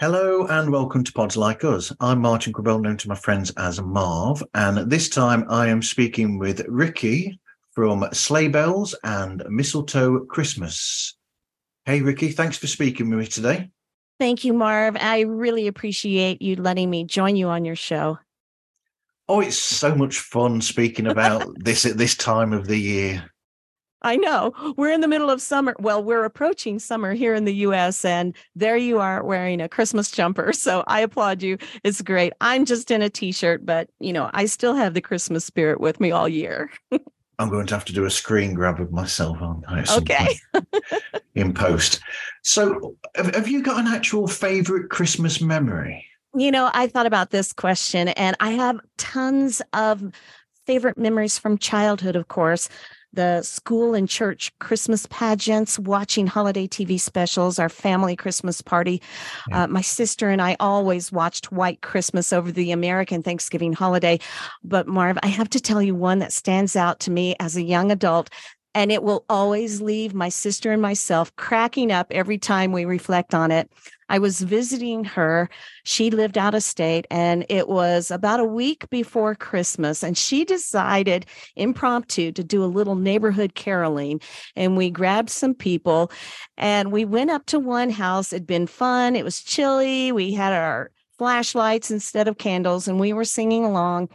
Hello and welcome to Pods Like Us. I'm Martin Quibell, known to my friends as Marv, and this time I am speaking with Rikki from Sleigh Bells and Mistletoe Christmas. Hey, Rikki, thanks for speaking with me today. Thank you, Marv. I really appreciate you letting me join you on your show. Oh, it's so much fun speaking about this at this time of the year. I know. We're in the middle of summer. Well, we're approaching summer here in the US, and there you are wearing a Christmas jumper. So I applaud you. It's great. I'm just in a t shirt, but you know, I still have the Christmas spirit with me all year. I'm going to have to do a screen grab of myself, aren't I? Okay. in post. So, have, have you got an actual favorite Christmas memory? You know, I thought about this question, and I have tons of favorite memories from childhood, of course the school and church Christmas pageants, watching holiday TV specials, our family Christmas party. Yeah. Uh, my sister and I always watched White Christmas over the American Thanksgiving holiday. But Marv, I have to tell you one that stands out to me as a young adult and it will always leave my sister and myself cracking up every time we reflect on it. I was visiting her. She lived out of state, and it was about a week before Christmas. And she decided impromptu to do a little neighborhood caroling. And we grabbed some people and we went up to one house. It'd been fun, it was chilly. We had our flashlights instead of candles, and we were singing along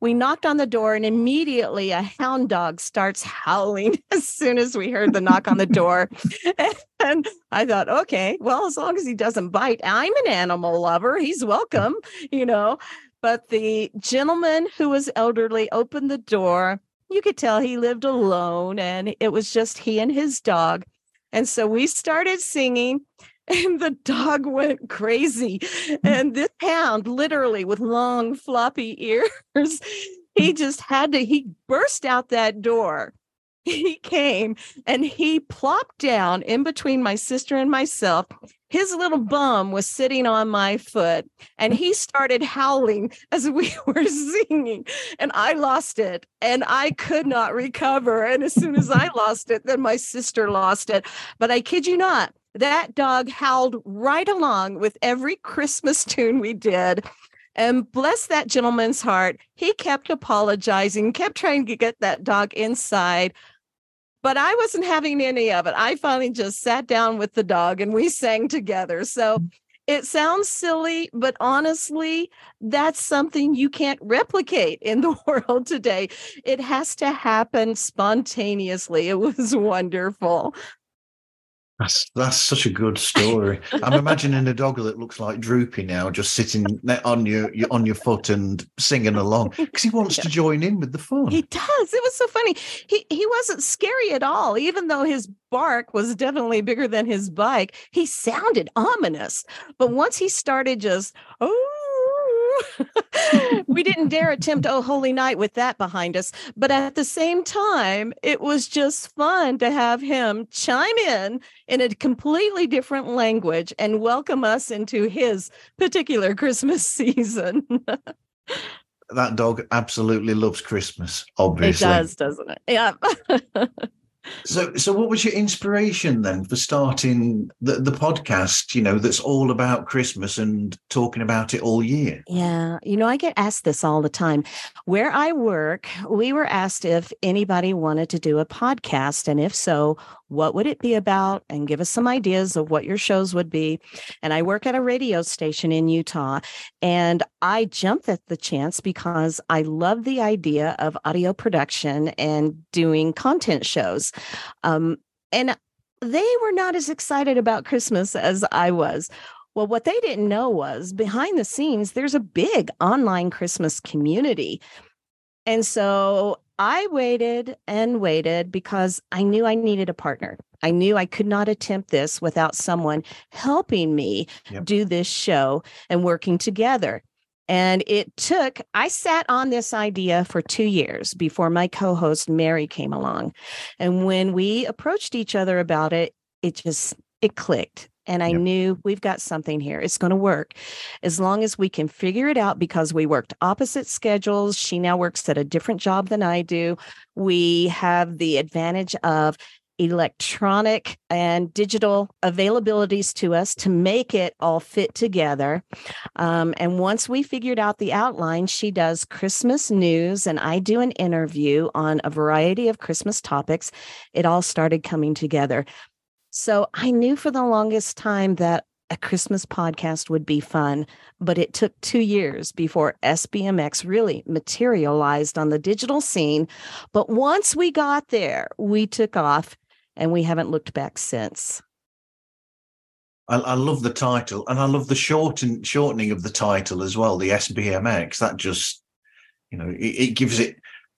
we knocked on the door and immediately a hound dog starts howling as soon as we heard the knock on the door. And i thought okay well as long as he doesn't bite i'm an animal lover. He's welcome you know? But the gentleman who was elderly opened the door. You could tell he lived alone and it was just he and his dog. And so we started singing and the dog went crazy. Mm. And this hound, literally with long, floppy ears, he mm. just had to, he burst out that door. He came and he plopped down in between my sister and myself. His little bum was sitting on my foot and he started howling as we were singing. And I lost it and I could not recover. And as soon as I lost it, then my sister lost it. But I kid you not, that dog howled right along with every Christmas tune we did. And bless that gentleman's heart, he kept apologizing, kept trying to get that dog inside. But I wasn't having any of it. I finally just sat down with the dog and we sang together. So it sounds silly, but honestly, that's something you can't replicate in the world today. It has to happen spontaneously. It was wonderful. That's that's such a good story. I'm imagining a dog that looks like Droopy now, just sitting on your, your on your foot and singing along because he wants yeah. to join in with the fun. He does. It was so funny. He he wasn't scary at all, even though his bark was definitely bigger than his bike. He sounded ominous, but once he started just oh we didn't dare attempt Oh Holy Night with that behind us. But at the same time, it was just fun to have him chime in in a completely different language and welcome us into his particular Christmas season. that dog absolutely loves Christmas, obviously. It does, doesn't it? Yeah. So, so what was your inspiration then for starting the, the podcast? You know, that's all about Christmas and talking about it all year. Yeah, you know, I get asked this all the time. Where I work, we were asked if anybody wanted to do a podcast, and if so, what would it be about and give us some ideas of what your shows would be. And i work at a radio station in utah and i jumped at the chance because i love the idea of audio production and doing content shows. Um, and they were not as excited about christmas as i was. Well, what they didn't know was behind the scenes, there's a big online Christmas community. And so I waited and waited because I knew I needed a partner. I knew I could not attempt this without someone helping me yep. do this show and working together. And it took, I sat on this idea for two years before my co host Mary came along. And when we approached each other about it, it just, it clicked. And I yep. knew we've got something here. It's going to work as long as we can figure it out because we worked opposite schedules. She now works at a different job than I do. We have the advantage of electronic and digital availabilities to us to make it all fit together. Um, and once we figured out the outline, she does Christmas news and I do an interview on a variety of Christmas topics. It all started coming together. So I knew for the longest time that a Christmas podcast would be fun, but it took two years before SBMX really materialized on the digital scene. But once we got there, we took off and we haven't looked back since. I, I love the title and I love the shorten, shortening of the title as well, the SBMX. That just, you know, it, it gives it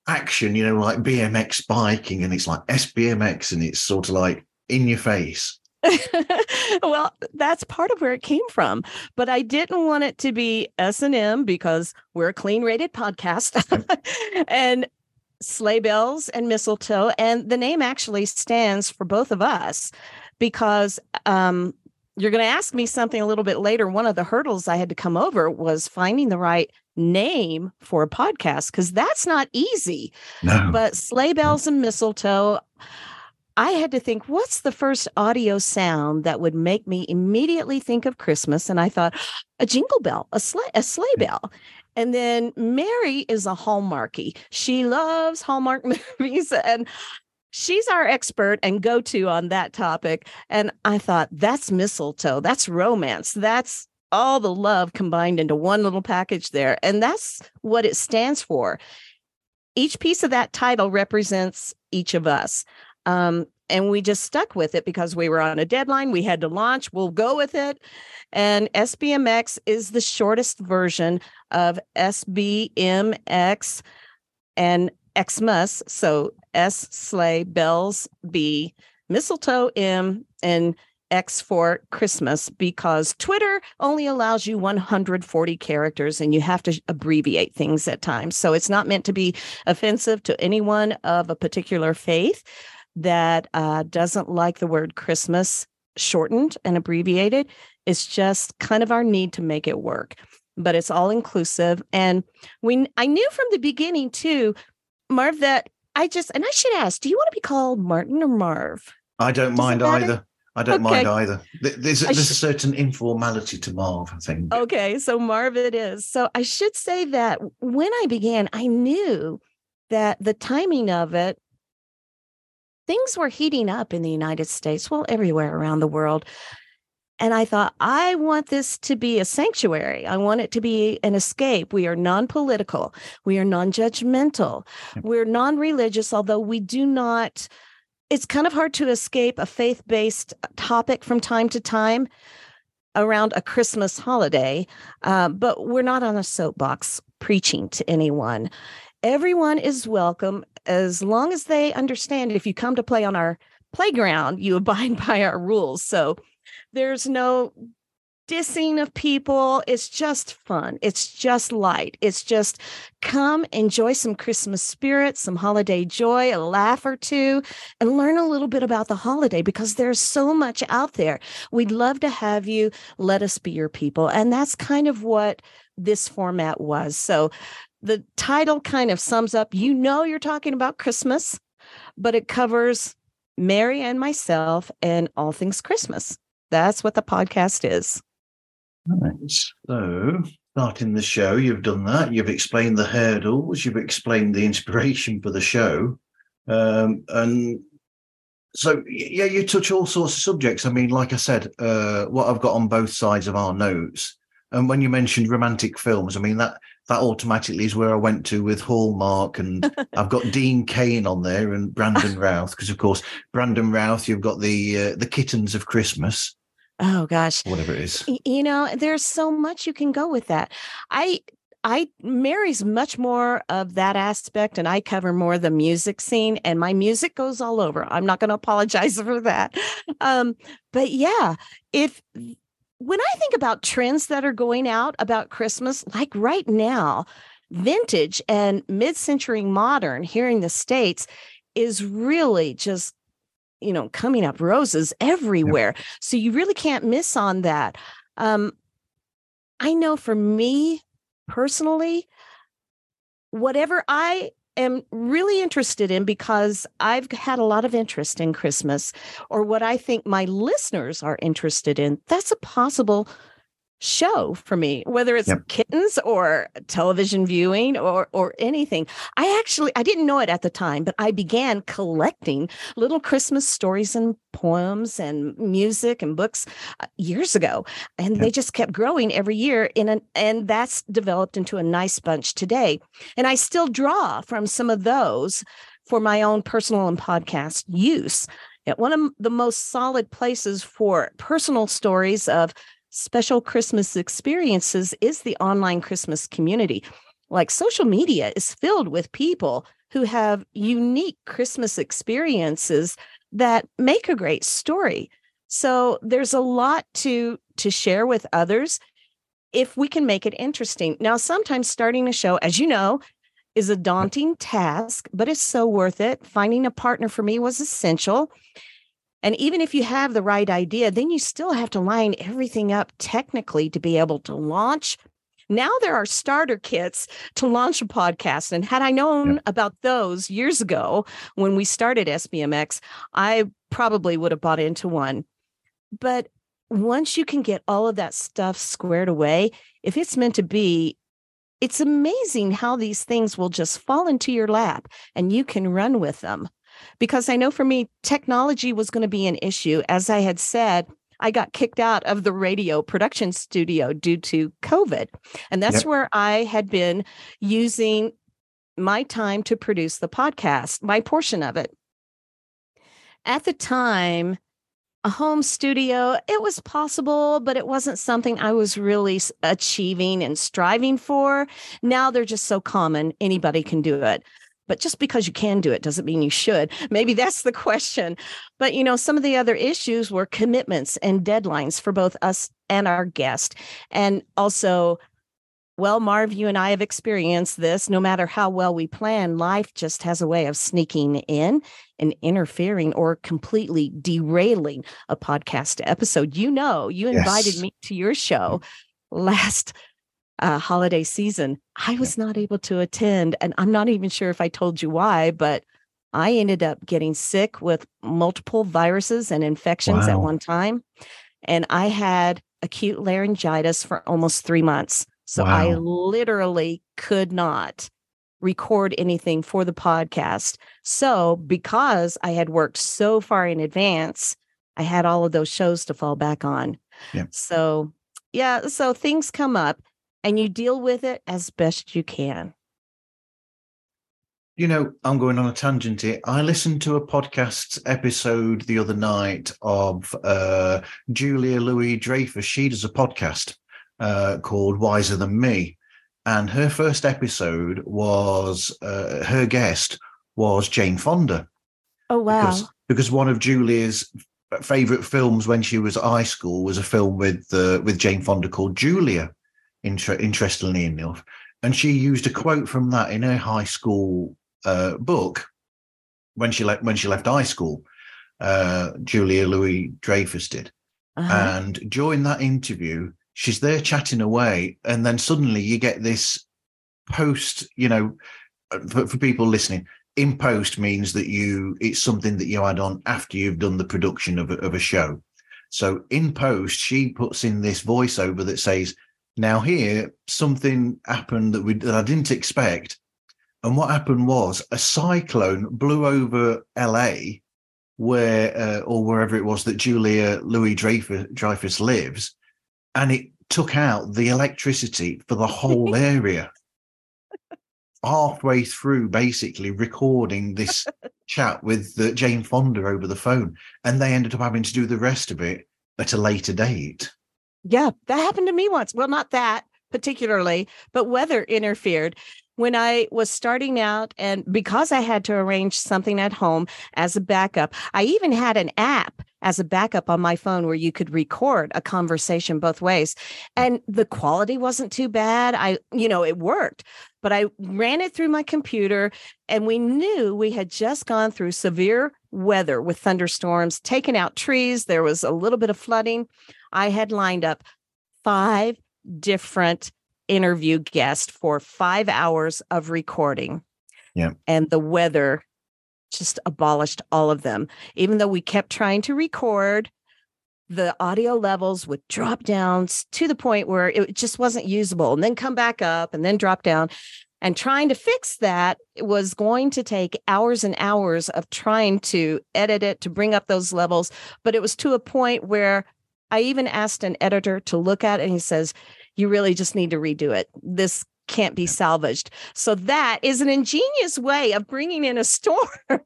action, you know, like BMX biking and it's like SBMX and it's sort of like in your face. well, that's part of where it came from, but I didn't want it to be S and M because we're a clean rated podcast, and sleigh bells and mistletoe, and the name actually stands for both of us because um, you're going to ask me something a little bit later. One of the hurdles I had to come over was finding the right name for a podcast because that's not easy. No. But sleigh bells and mistletoe. I had to think, what's the first audio sound that would make me immediately think of Christmas? And I thought, a jingle bell, a sleigh, a sleigh mm. bell. And then Mary is a Hallmarky. She loves Hallmark movies and she's our expert and go to on that topic. And I thought, that's mistletoe, that's romance, that's all the love combined into one little package there. And that's what it stands for. Each piece of that title represents each of us. Um, and we just stuck with it because we were on a deadline. We had to launch. We'll go with it. And SBMX is the shortest version of SBMX and Xmas. So S sleigh bells B mistletoe M and X for Christmas because Twitter only allows you 140 characters and you have to abbreviate things at times. So it's not meant to be offensive to anyone of a particular faith that uh, doesn't like the word Christmas shortened and abbreviated. It's just kind of our need to make it work, but it's all inclusive. And we, I knew from the beginning too, Marv, that I just, and I should ask, do you want to be called Martin or Marv? I don't Does mind either. I don't okay. mind either. There's, there's sh- a certain informality to Marv, I think. Okay, so Marv it is. So I should say that when I began, I knew that the timing of it things were heating up in the United States, well, everywhere around the world. And I thought, I want this to be a sanctuary. I want it to be an escape. We are non political. We are non judgmental. We're non religious, although we do not, it's kind of hard to escape a faith based topic from time to time around a Christmas holiday. Uh, but we're not on a soapbox preaching to anyone. Everyone is welcome as long as they understand if you come to play on our playground, you abide by our rules. So there's no dissing of people. It's just fun. It's just light. It's just come enjoy some Christmas spirit, some holiday joy, a laugh or two, and learn a little bit about the holiday because there's so much out there. We'd love to have you. Let us be your people. And that's kind of what this format was. So the title kind of sums up you know you're talking about Christmas, but it covers Mary and myself and all things Christmas. That's what the podcast is. Right. So, starting the show, you've done that. You've explained the hurdles, you've explained the inspiration for the show. Um, and so, yeah, you touch all sorts of subjects. I mean, like I said, uh, what I've got on both sides of our notes. And when you mentioned romantic films, I mean, that that automatically is where I went to with Hallmark, and I've got Dean Cain on there and Brandon Routh because, of course, Brandon Routh, you've got the uh, the Kittens of Christmas. Oh gosh, whatever it is. You know, there's so much you can go with that. I I Mary's much more of that aspect, and I cover more the music scene, and my music goes all over. I'm not going to apologize for that. Um, but yeah, if when I think about trends that are going out about Christmas, like right now, vintage and mid century modern here in the States is really just, you know, coming up roses everywhere. Yep. So you really can't miss on that. Um, I know for me personally, whatever I am really interested in because I've had a lot of interest in Christmas or what I think my listeners are interested in. That's a possible show for me whether it's yep. kittens or television viewing or or anything i actually i didn't know it at the time but i began collecting little christmas stories and poems and music and books uh, years ago and yep. they just kept growing every year in an and that's developed into a nice bunch today and i still draw from some of those for my own personal and podcast use one of the most solid places for personal stories of special Christmas experiences is the online Christmas community. Like social media is filled with people who have unique Christmas experiences that make a great story. So there's a lot to to share with others if we can make it interesting. Now sometimes starting a show as you know is a daunting task, but it's so worth it. Finding a partner for me was essential. And even if you have the right idea, then you still have to line everything up technically to be able to launch. Now there are starter kits to launch a podcast. And had I known about those years ago when we started SBMX, I probably would have bought into one. But once you can get all of that stuff squared away, if it's meant to be, it's amazing how these things will just fall into your lap and you can run with them because I know for me, technology was going to be an issue. As I had said, I got kicked out of the radio production studio due to COVID. And that's yep. where I had been using my time to produce the podcast, my portion of it. At the time, a home studio, it was possible, but it wasn't something I was really achieving and striving for. Now they're just so common, anybody can do it. But just because you can do it doesn't mean you should. Maybe that's the question. But, you know, some of the other issues were commitments and deadlines for both us and our guest. And also, well, Marv, you and I have experienced this. No matter how well we plan, life just has a way of sneaking in and interfering or completely derailing a podcast episode. You know, you invited yes. me to your show last uh, holiday season, I was not able to attend. And I'm not even sure if I told you why, but I ended up getting sick with multiple viruses and infections wow. at one time. And I had acute laryngitis for almost three months. So wow. I literally could not record anything for the podcast. So, because I had worked so far in advance, I had all of those shows to fall back on. Yeah. So, yeah, so things come up and you deal with it as best you can. You know, I'm going on a tangent here. I listened to a podcast episode the other night of uh, Julia Louis Dreyfus. She does a podcast uh, called Wiser Than Me. And her first episode was uh, her guest was Jane Fonda. Oh, wow. Because, because one of Julia's favorite films when she was at high school was a film with uh, with Jane Fonda called Julia inter- interestingly enough. And she used a quote from that in her high school uh, book when she left when she left high school. Uh, Julia Louis Dreyfus did, uh-huh. and during that interview, she's there chatting away, and then suddenly you get this post. You know, uh, for, for people listening, in post means that you it's something that you add on after you've done the production of a, of a show. So in post, she puts in this voiceover that says, now here, something happened that we that I didn't expect, and what happened was a cyclone blew over LA, where uh, or wherever it was that Julia Louis Dreyfus, lives, and it took out the electricity for the whole area. Halfway through, basically recording this chat with uh, Jane Fonda over the phone, and they ended up having to do the rest of it at a later date. Yeah, that happened to me once. Well, not that particularly, but weather interfered when I was starting out. And because I had to arrange something at home as a backup, I even had an app as a backup on my phone where you could record a conversation both ways. And the quality wasn't too bad. I, you know, it worked, but I ran it through my computer and we knew we had just gone through severe weather with thunderstorms, taken out trees. There was a little bit of flooding. I had lined up five different interview guests for five hours of recording. Yeah. And the weather just abolished all of them. Even though we kept trying to record, the audio levels would drop down to the point where it just wasn't usable and then come back up and then drop down. And trying to fix that was going to take hours and hours of trying to edit it to bring up those levels. But it was to a point where I even asked an editor to look at it and he says, You really just need to redo it. This can't be salvaged. So that is an ingenious way of bringing in a storm,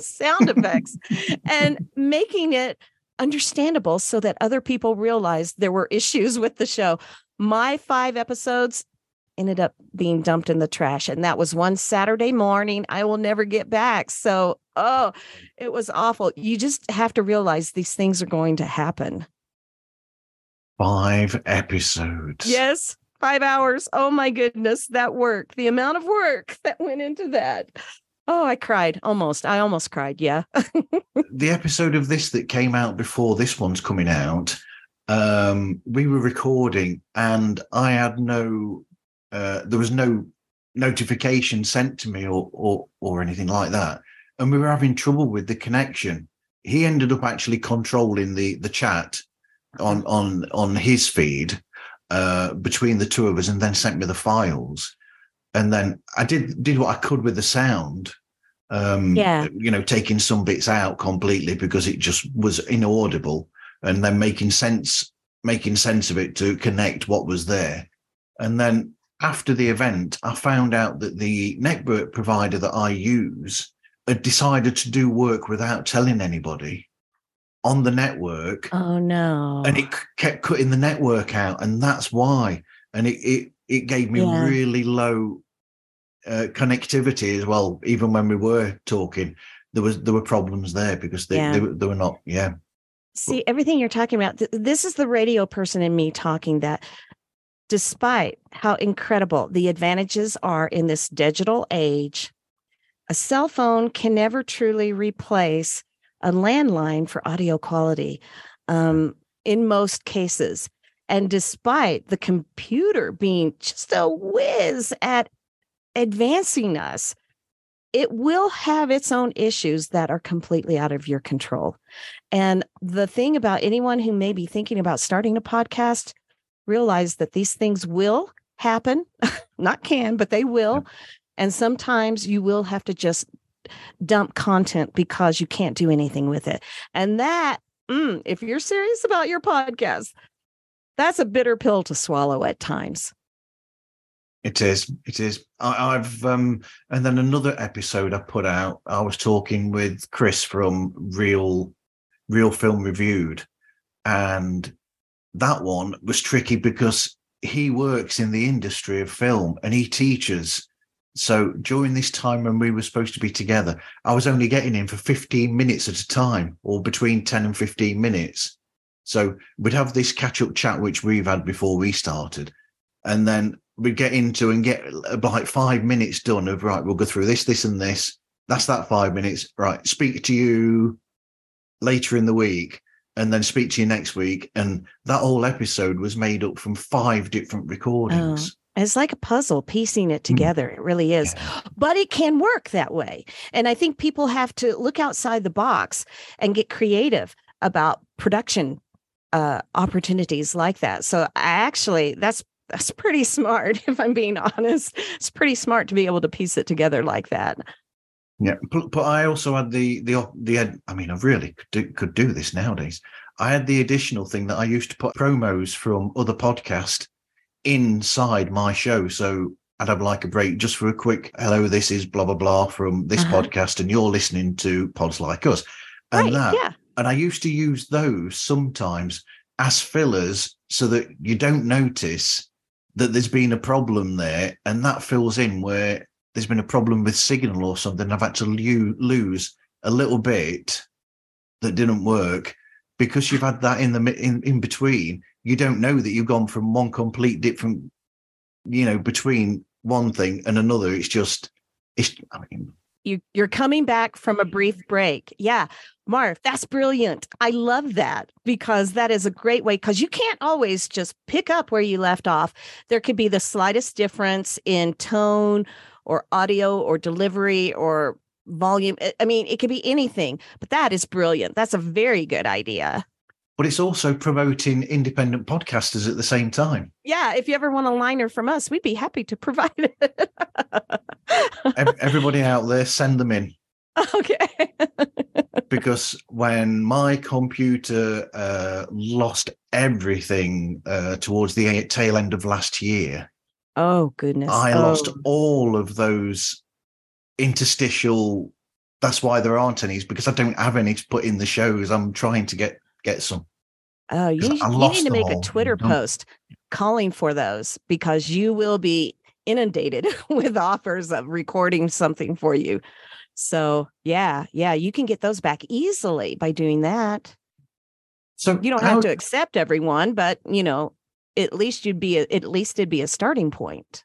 sound effects, and making it understandable so that other people realize there were issues with the show. My five episodes ended up being dumped in the trash. And that was one Saturday morning. I will never get back. So, oh, it was awful. You just have to realize these things are going to happen. Five episodes. Yes five hours. Oh my goodness, that work, the amount of work that went into that. Oh, I cried almost. I almost cried. Yeah. the episode of this that came out before this one's coming out, um, we were recording and I had no, uh, there was no notification sent to me or, or, or anything like that. And we were having trouble with the connection. He ended up actually controlling the, the chat on, on, on his feed uh, between the two of us and then sent me the files. And then I did did what I could with the sound. Um, yeah. You know, taking some bits out completely because it just was inaudible, and then making sense making sense of it to connect what was there. And then after the event, I found out that the network provider that I use had decided to do work without telling anybody on the network. Oh no! And it kept cutting the network out, and that's why. And it it it gave me yeah. really low uh, connectivity as well. Even when we were talking, there was there were problems there because they yeah. they, they, were not. Yeah. See everything you're talking about. Th- this is the radio person in me talking that. Despite how incredible the advantages are in this digital age, a cell phone can never truly replace a landline for audio quality um, in most cases. And despite the computer being just a whiz at advancing us, it will have its own issues that are completely out of your control. And the thing about anyone who may be thinking about starting a podcast, realize that these things will happen, not can, but they will. And sometimes you will have to just dump content because you can't do anything with it. And that, mm, if you're serious about your podcast, that's a bitter pill to swallow at times. It is. It is. I, have um, and then another episode I put out. I was talking with Chris from Real, Real Film Reviewed, and that one was tricky because he works in the industry of film and he teaches so during this time when we were supposed to be together, I was only getting him for 15 minutes at a time or between 10 and 15 minutes. So we'd have this catch up chat, which we've had before we started. And then we'd get into and get like five minutes done of right, we'll go through this, this, and this. That's that five minutes. Right. Speak to you later in the week and then speak to you next week. And that whole episode was made up from five different recordings. Oh. It's like a puzzle, piecing it mm-hmm. together. It really is. But it can work that way. And I think people have to look outside the box and get creative about production uh, opportunities like that. So I actually, that's that's pretty smart. If I'm being honest, it's pretty smart to be able to piece it together like that. Yeah, but, but I also had the the the. I mean, I really could do, could do this nowadays. I had the additional thing that I used to put promos from other podcasts inside my show. So I'd have like a break just for a quick hello, this is blah blah blah from this uh-huh. podcast, and you're listening to pods like us. And right, that yeah. and I used to use those sometimes as fillers so that you don't notice that there's been a problem there, and that fills in where there's been a problem with signal or something. I've had to lose a little bit that didn't work because you've had that in the in, in between, you don't know that you've gone from one complete different, you know, between one thing and another. It's just, it's. I mean, you you're coming back from a brief break. Yeah. Marv, that's brilliant. I love that because that is a great way because you can't always just pick up where you left off. There could be the slightest difference in tone or audio or delivery or volume. I- mean, it could be anything, but that is brilliant. That's a very good idea. but it's also promoting independent podcasters at the same time. Yeah, if you ever want a liner from us, we'd be happy to provide it. Everybody out there, send them in. okay. because when my computer uh, lost everything uh, towards the tail end of last year, Oh goodness. I lost Oh. all of those interstitial. That's why there aren't any, is because I don't have any to put in the shows. I'm trying to get get some. Oh, you, 'Cause need- I you lost need to make a. Twitter post calling for those because you will be inundated with offers of recording something for you. So, yeah, yeah, you can get those back easily by doing that. So You don't how- have to accept everyone, but you know, at least you'd be a, at least it'd be a starting point.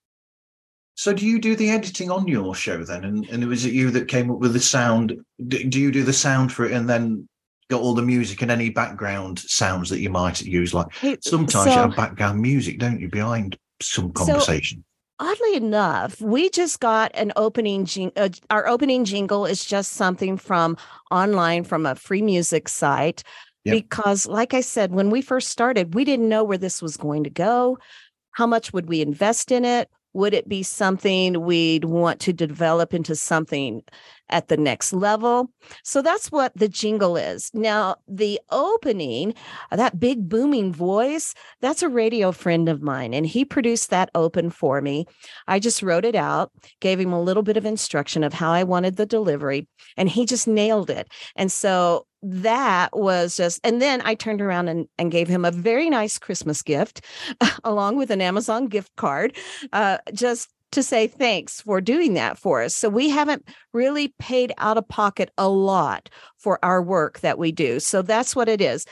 So do you do the editing on your show then? And and was it you that came up with the sound? Do, do you do the sound for it and then got all the music and any background sounds that you might use? Like sometimes you have background music, don't you, behind some So- conversation? oddly enough, we just got an opening. Jing- uh, our opening jingle is just something from online from a free music site. Yep. Because, like I said, when we first started, we didn't know where this was going to go. How much would we invest in it? Would it be something we'd want to develop into something at the next level? So that's what the jingle is. Now, the opening, uh, that big booming voice, that's a radio friend of mine, and he produced that open for me. I just wrote it out, gave him a little bit of instruction of how I wanted the delivery, and he just nailed it. And so that was just, and then I turned around and, and gave him a very nice Christmas gift along with an Amazon gift card, uh, just to say thanks for doing that for us. So we haven't really paid out of pocket a lot for our work that we do. So that's what it is.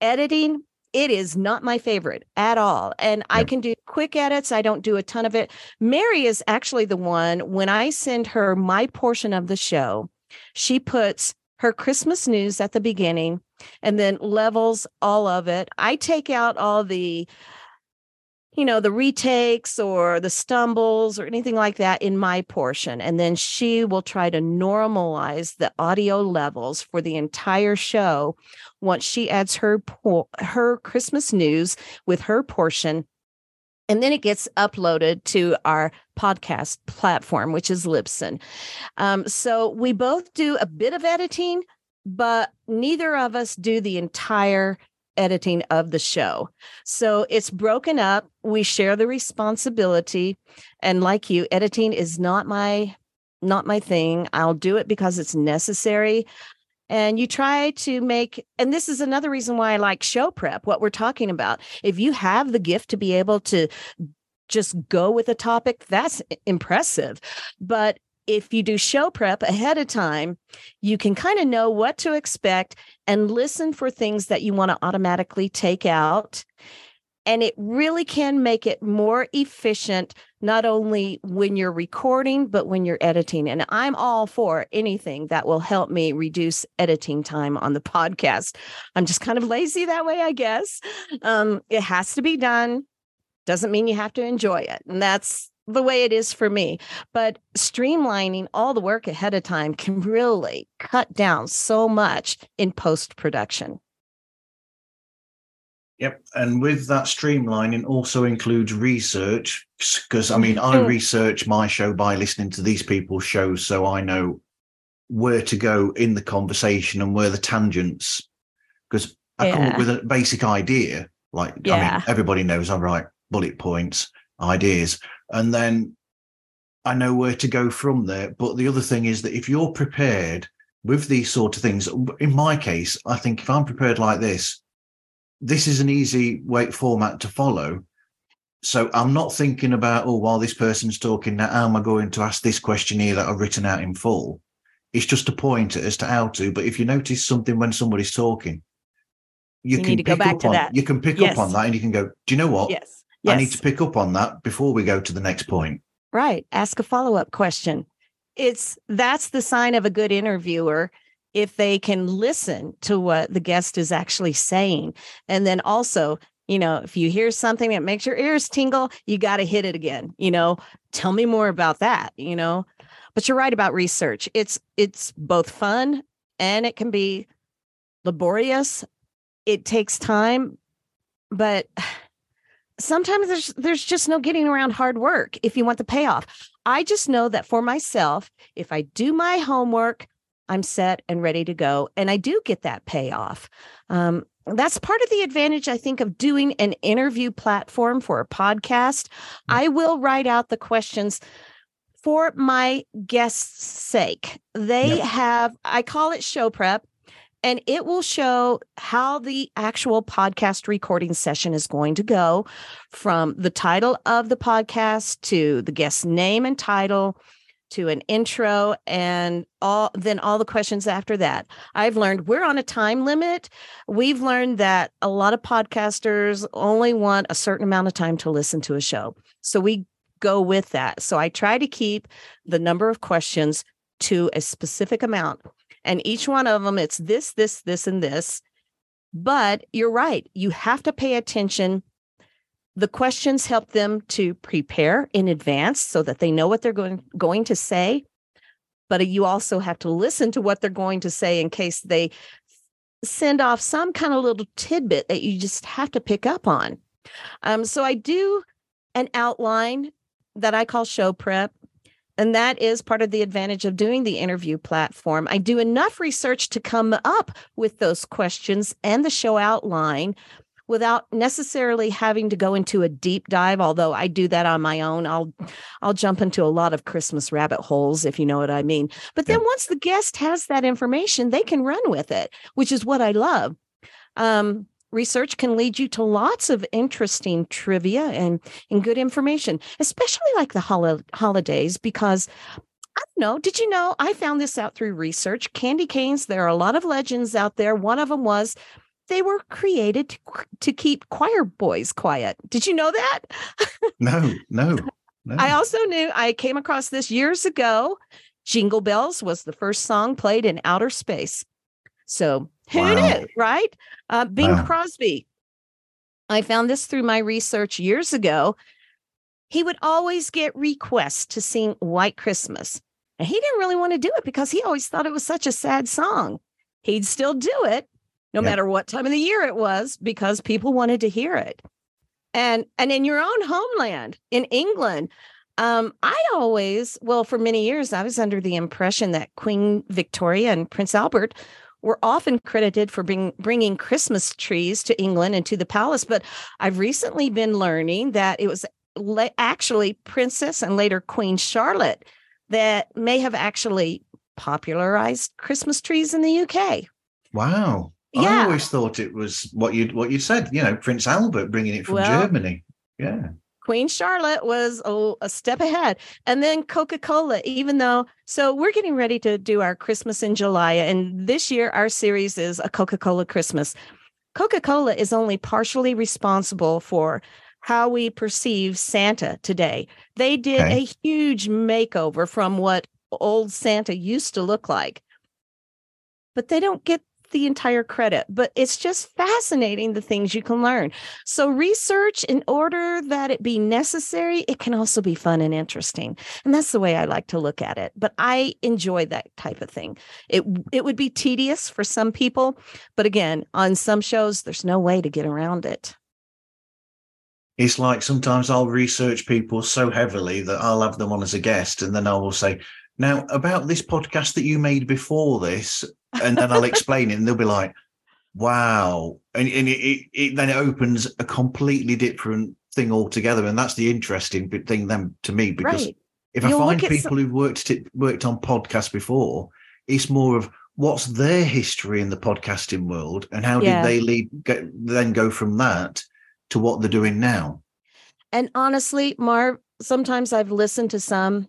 Editing, it is not my favorite at all. And I can do quick edits. I don't do a ton of it. Mary is actually the one when I send her my portion of the show, she puts her Christmas news at the beginning and then levels all of it. I take out all the you know the retakes or the stumbles or anything like that in my portion and then she will try to normalize the audio levels for the entire show once she adds her her christmas news with her portion and then it gets uploaded to our podcast platform which is libsyn um, so we both do a bit of editing but neither of us do the entire editing of the show. So it's broken up. We share the responsibility. And like you, editing is not my not my thing. I'll do it because it's necessary. And you try to make, and this is another reason why I like show prep, what we're talking about. If you have the gift to be able to just go with a topic, that's impressive. But if you do show prep ahead of time, you can kind of know what to expect and listen for things that you want to automatically take out. And it really can make it more efficient, not only when you're recording, but when you're editing. And I'm all for anything that will help me reduce editing time on the podcast. I'm just kind of lazy that way, I guess. Um, it has to be done. Doesn't mean you have to enjoy it. And that's the way it is for me. But streamlining all the work ahead of time can really cut down so much in post production. Yep. And with that streamlining also includes research. Because I mean, I Mhm. research my show by listening to these people's shows. So I know where to go in the conversation and where the tangents. Because I come up with a basic idea. Like, I mean, everybody knows I write bullet points, ideas. And then I know where to go from there. But the other thing is that if you're prepared with these sort of things, in my case, I think if I'm prepared like this, this is an easy way format to follow. So I'm not thinking about, oh, while this person's talking now, how am I going to ask this question here that I've written out in full? It's just a pointer as to how to. But if you notice something when somebody's talking, you, We can need to go pick up on that. you can pick Yes. up on that and you can go, do you know what? Yes. I need to pick up on that before we go to the next point. Right. Ask a follow up question. It's that's the sign of a good interviewer if they can listen to what the guest is actually saying. And then also, you know, if you hear something that makes your ears tingle, you got to hit it again. You know, tell me more about that, you know. But you're right about research. It's it's both fun and it can be laborious. It takes time, but sometimes there's there's just no getting around hard work if you want the payoff. I just know that for myself, if I do my homework, I'm set and ready to go, and I do get that payoff. Um, that's part of the advantage, I think, of doing an interview platform for a podcast. I will write out the questions for my guests' sake. They Yep. have, I call it show prep, and it will show how the actual podcast recording session is going to go from the title of the podcast to the guest's name and title to an intro and all then all the questions after that. I've learned we're on a time limit. We've learned that a lot of podcasters only want a certain amount of time to listen to a show. So we go with that. So I try to keep the number of questions to a specific amount. And each one of them, it's this, this, this, and this. But you're right. You have to pay attention. The questions help them to prepare in advance so that they know what they're going, going to say. But you also have to listen to what they're going to say in case they send off some kind of little tidbit that you just have to pick up on. Um, so I do an outline that I call show prep. And that is part of the advantage of doing the interview platform. I do enough research to come up with those questions and the show outline without necessarily having to go into a deep dive although I do that on my own I'll I'll jump into a lot of Christmas rabbit holes if you know what I mean but then once the guest has that information they can run with it which is what I love um research can lead you to lots of interesting trivia and and good information especially like the hol- holidays because I don't know. Did you know? I found this out through research. Candy canes, there are a lot of legends out there. One of them was they were created to, to keep choir boys quiet. Did you know that? No, no, no. I also knew I came across this years ago. Jingle Bells was the first song played in outer space. So who Wow. knew, right? Uh, Bing Wow. Crosby. I found this through my research years ago. He would always get requests to sing White Christmas. And he didn't really want to do it because he always thought it was such a sad song. He'd still do it no Yeah. matter what time of the year it was because people wanted to hear it. And and in your own homeland in England, um, I always, well, for many years, I was under the impression that Queen Victoria and Prince Albert were often credited for bring, bringing Christmas trees to England and to the palace. But I've recently been learning that it was la- actually Princess and later Queen Charlotte that may have actually popularized Christmas trees in the UK. wow. I always thought it was what you what you said. You know, Prince Albert bringing it from Well- Germany. Yeah. Queen Charlotte was a, a step ahead. And then Coca Cola, even though, so we're getting ready to do our Christmas in July. And this year, our series is a Coca Cola Christmas. Coca Cola is only partially responsible for how we perceive Santa today. They did Okay. a huge makeover from what old Santa used to look like, but they don't get the entire credit. But it's just fascinating the things you can learn. So, research in order that it be necessary, it can also be fun and interesting. And that's the way I like to look at it. But I enjoy that type of thing. It it would be tedious for some people, but again, on some shows there's no way to get around it. It's like sometimes I'll research people so heavily that I'll have them on as a guest, and then I will say, "Now about this podcast that you made before this," and then I'll explain it, and they'll be like, "Wow!" And, and it, it, it then it opens a completely different thing altogether, and that's the interesting thing then to me because right. if I You'll find look at people who've worked it worked on podcasts before, it's more of what's their history in the podcasting world and how Yeah. did they lead go, then go from that to what they're doing now. And honestly, Marv, sometimes I've listened to some,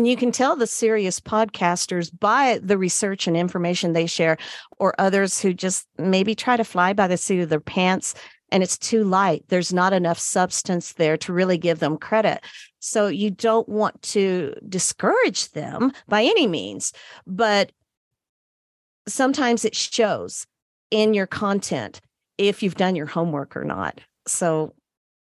and you can tell the serious podcasters by the research and information they share, or others who just maybe try to fly by the seat of their pants and it's too light. There's not enough substance there to really give them credit. So you don't want to discourage them by any means, but sometimes it shows in your content if you've done your homework or not. So,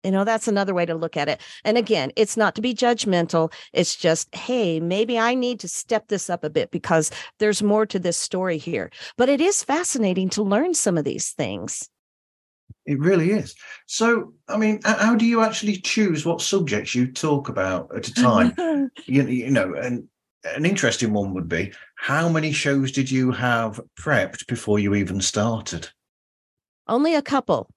you know, that's another way to look at it. And again, it's not to be judgmental. It's just, hey, maybe I need to step this up a bit because there's more to this story here. But it is fascinating to learn some of these things. It really is. So, I mean, how do you actually choose what subjects you talk about at a time? you, you know, and an interesting one would be how many shows did you have prepped before you even started? Only a couple.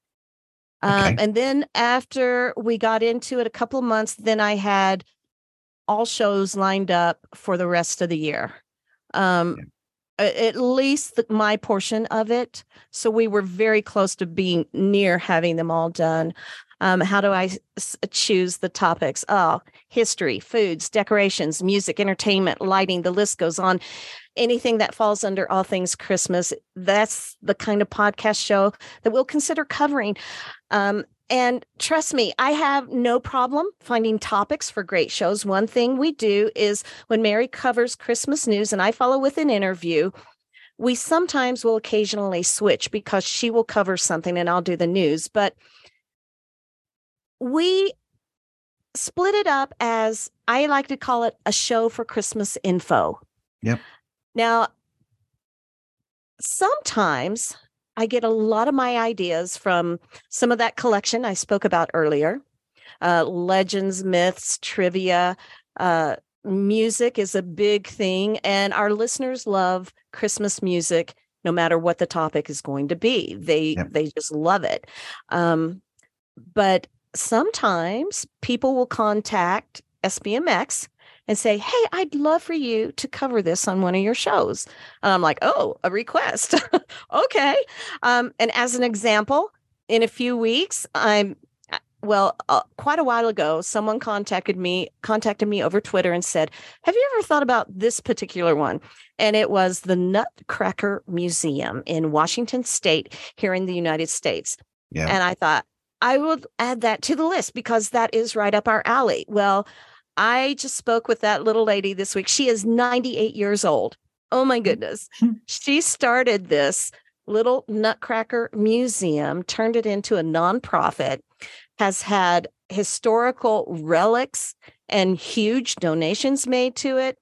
Um, okay. And then after we got into it a couple of months, then I had all shows lined up for the rest of the year. Um, yeah at least the, my portion of it. So we were very close to being near having them all done. Um, how do I s- choose the topics? Oh, history, foods, decorations, music, entertainment, lighting, the list goes on. Anything that falls under all things Christmas, that's the kind of podcast show that we'll consider covering. Um, and trust me, I have no problem finding topics for great shows. One thing we do is when Mary covers Christmas news and I follow with an interview, we sometimes will occasionally switch because she will cover something and I'll do the news. But we split it up as I like to call it a show for Christmas info. Yep. Now, sometimes I get a lot of my ideas from some of that collection I spoke about earlier uh, legends, myths, trivia. Uh, music is a big thing, and our listeners love Christmas music no matter what the topic is going to be. They yep. they just love it. Um, but sometimes people will contact SBMX and say, Hey, I'd love for you to cover this on one of your shows. And I'm like, Oh, a request. okay. Um, and as an example, in a few weeks, I'm uh, well, uh, quite a while ago, someone contacted me, contacted me over Twitter and said, "Have you ever thought about this particular one?" And it was the Nutcracker Museum in Washington State, here in the United States. Yeah. And I thought I would add that to the list because that is right up our alley. Well, I just spoke with that little lady this week. She is 98 years old. Oh my goodness. Hmm. she started this little Nutcracker museum, turned it into a nonprofit, has had historical relics and huge donations made to it.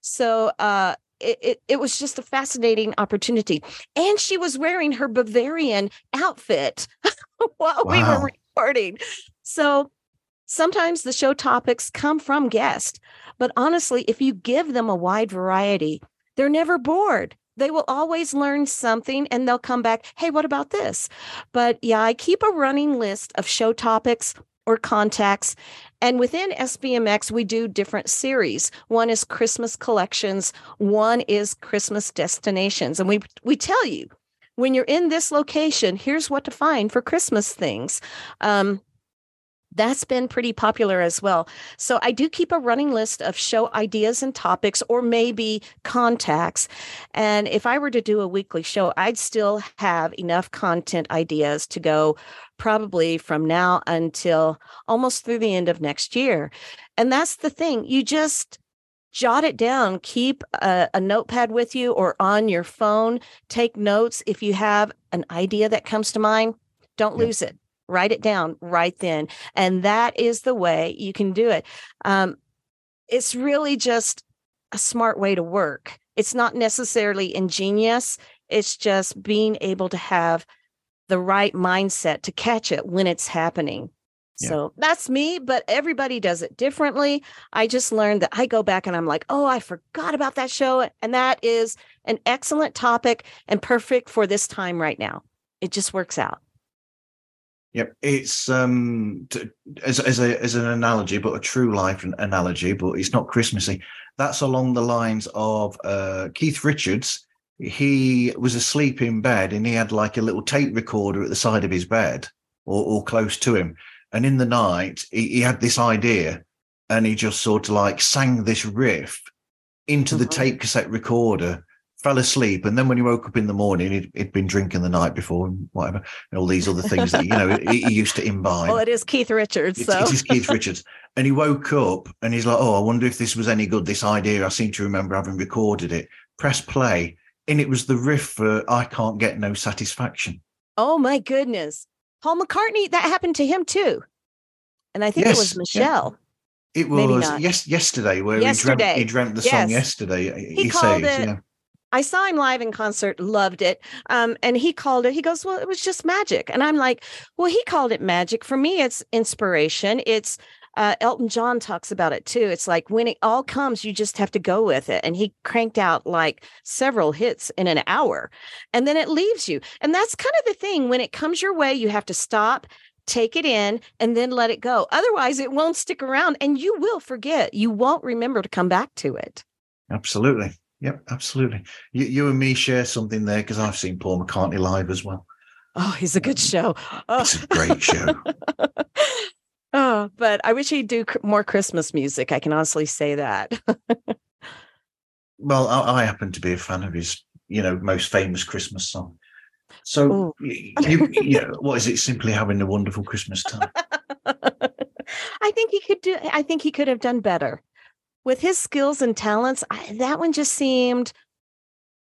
So uh, it, it, it was just a fascinating opportunity. And she was wearing her Bavarian outfit while wow. we were recording. So Sometimes the show topics come from guests, but honestly, if you give them a wide variety, they're never bored. They will always learn something and they'll come back, hey, what about this? But yeah, I keep a running list of show topics or contacts. And within SBMX, we do different series. One is Christmas collections, one is Christmas destinations. And we we tell you when you're in this location, here's what to find for Christmas things. Um, that's been pretty popular as well. So I do keep a running list of show ideas and topics or maybe contacts. And if I were to do a weekly show, I'd still have enough content ideas to go probably from now until almost through the end of next year. And that's the thing. You just jot it down keep a, a, notepad with you or on your phone take notes if you have an idea that comes to mind don't yeah. lose it write it down right then. And that is the way you can do it. Um, it's really just a smart way to work. It's not necessarily ingenious, it's just being able to have the right mindset to catch it when it's happening. Yeah. So that's me, but everybody does it differently. I just learned that I go back and I'm like, oh, I forgot about that show. And that is an excellent topic and perfect for this time right now. It just works out. Yep, it's um to, as as a as an analogy, but a true life analogy, but it's not Christmassy. That's along the lines of uh, Keith Richards. He was asleep in bed, and he had like a little tape recorder at the side of his bed, or, or close to him. And in the night, he, he had this idea and he just sort of like sang this riff into the Mhm. tape cassette recorder, fell asleep, and then when he woke up in the morning, he'd, he'd been drinking the night before and whatever, and all these other things that you know he, he used to imbibe. Well, it is Keith Richards. It- So it is Keith Richards. And he woke up and he's like, Oh, I wonder if this was any good, this idea. I seem to remember having recorded it. Press play. And it was the riff for I Can't Get No Satisfaction. Oh my goodness. Paul McCartney, that happened to him too. And I think it was Yes, yeah. Michelle. It was yes yesterday where he dreamt he dreamt the song Yes. yesterday. He called says, it- yeah. I saw him live in concert, loved it. Um, and he called it, he goes, Well, it was just magic. And I'm like, Well, he called it magic. For me, it's inspiration. It's uh, Elton John talks about it too. It's like when it all comes, you just have to go with it. And he cranked out like several hits in an hour and then it leaves you. And that's kind of the thing. When it comes your way, you have to stop, take it in, and then let it go. Otherwise, it won't stick around and you will forget. You won't remember to come back to it. Absolutely. Yep, absolutely. You, you and me share something there because I've seen Paul McCartney live as well. Oh, he's a good show. Oh. It's a great show. oh, but I wish he'd do more Christmas music. I can honestly say that. Well, I, I happen to be a fan of his, you know, most famous Christmas song. So, you, you know, what is it? Simply having a wonderful Christmas time. I think he could do. I think he could have done better with his skills and talents. I, that one just seemed.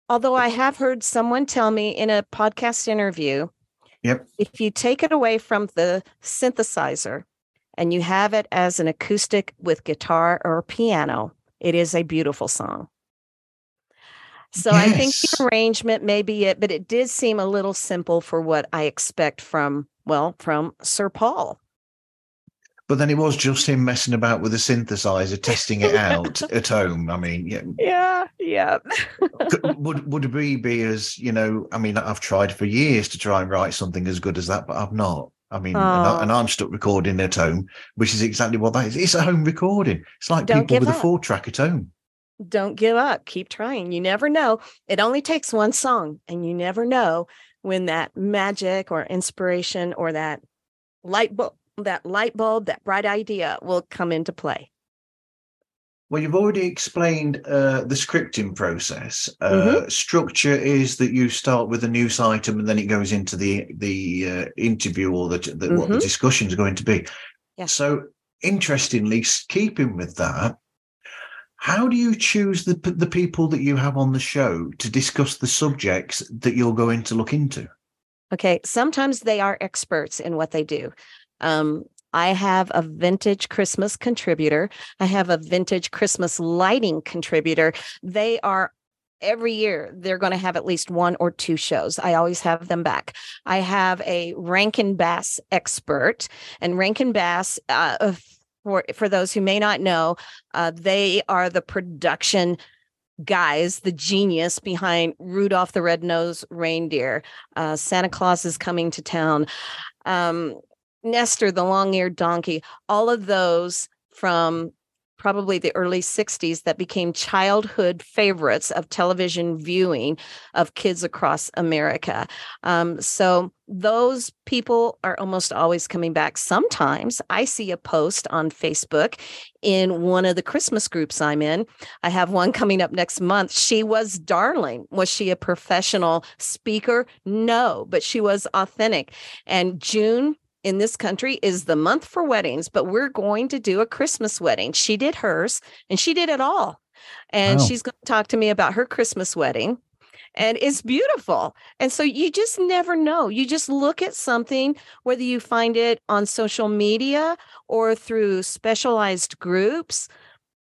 Although I have heard someone tell me in a podcast interview, Yep. if you take it away from the synthesizer and you have it as an acoustic with guitar or piano, it is a beautiful song. So I think the arrangement may be it, but it did seem a little simple for what I expect from, well, from Sir Paul. But then it was just him messing about with the synthesizer, testing it out at home. I mean, yeah, Yeah, yeah. would would we be as you know? I mean, I've tried for years to try and write something as good as that, but I've not. I mean, and. I, I'm stuck recording at home, which is exactly what that is. It's a home recording. It's like Don't people with a four track at home. Don't give up. Keep trying. You never know. It only takes one song, and you never know when that magic or inspiration or that light bulb, that light bulb, that bright idea will come into play. Well, you've already explained uh, the scripting process. Uh, Mm-hmm. Structure is that you start with a news item and then it goes into the the uh, interview or the, the what the Mhm. discussion is going to be. Yeah. So, interestingly, keeping with that, how do you choose the the people that you have on the show to discuss the subjects that you're going to look into? Okay. Sometimes they are experts in what they do. Um, I have a vintage Christmas contributor. I have a vintage Christmas lighting contributor. They are every year, they're going to have at least one or two shows. I always have them back. I have a Rankin Bass expert, and Rankin Bass, uh, for, for those who may not know, uh, they are the production guys, the genius behind Rudolph the Red-Nosed Reindeer, uh, Santa Claus is coming to town, um, Nestor the Long-Eared Donkey, all of those from probably the early 60s that became childhood favorites of television viewing of kids across America. Um, so those people are almost always coming back. Sometimes I see a post on Facebook in one of the Christmas groups I'm in. I have one coming up next month. She was darling. Was she a professional speaker? No, but she was authentic. And June in this country is the month for weddings, but we're going to do a Christmas wedding. She did hers and she did it all. And Wow. she's going to talk to me about her Christmas wedding. And it's beautiful. And so you just never know. You just look at something, whether you find it on social media or through specialized groups,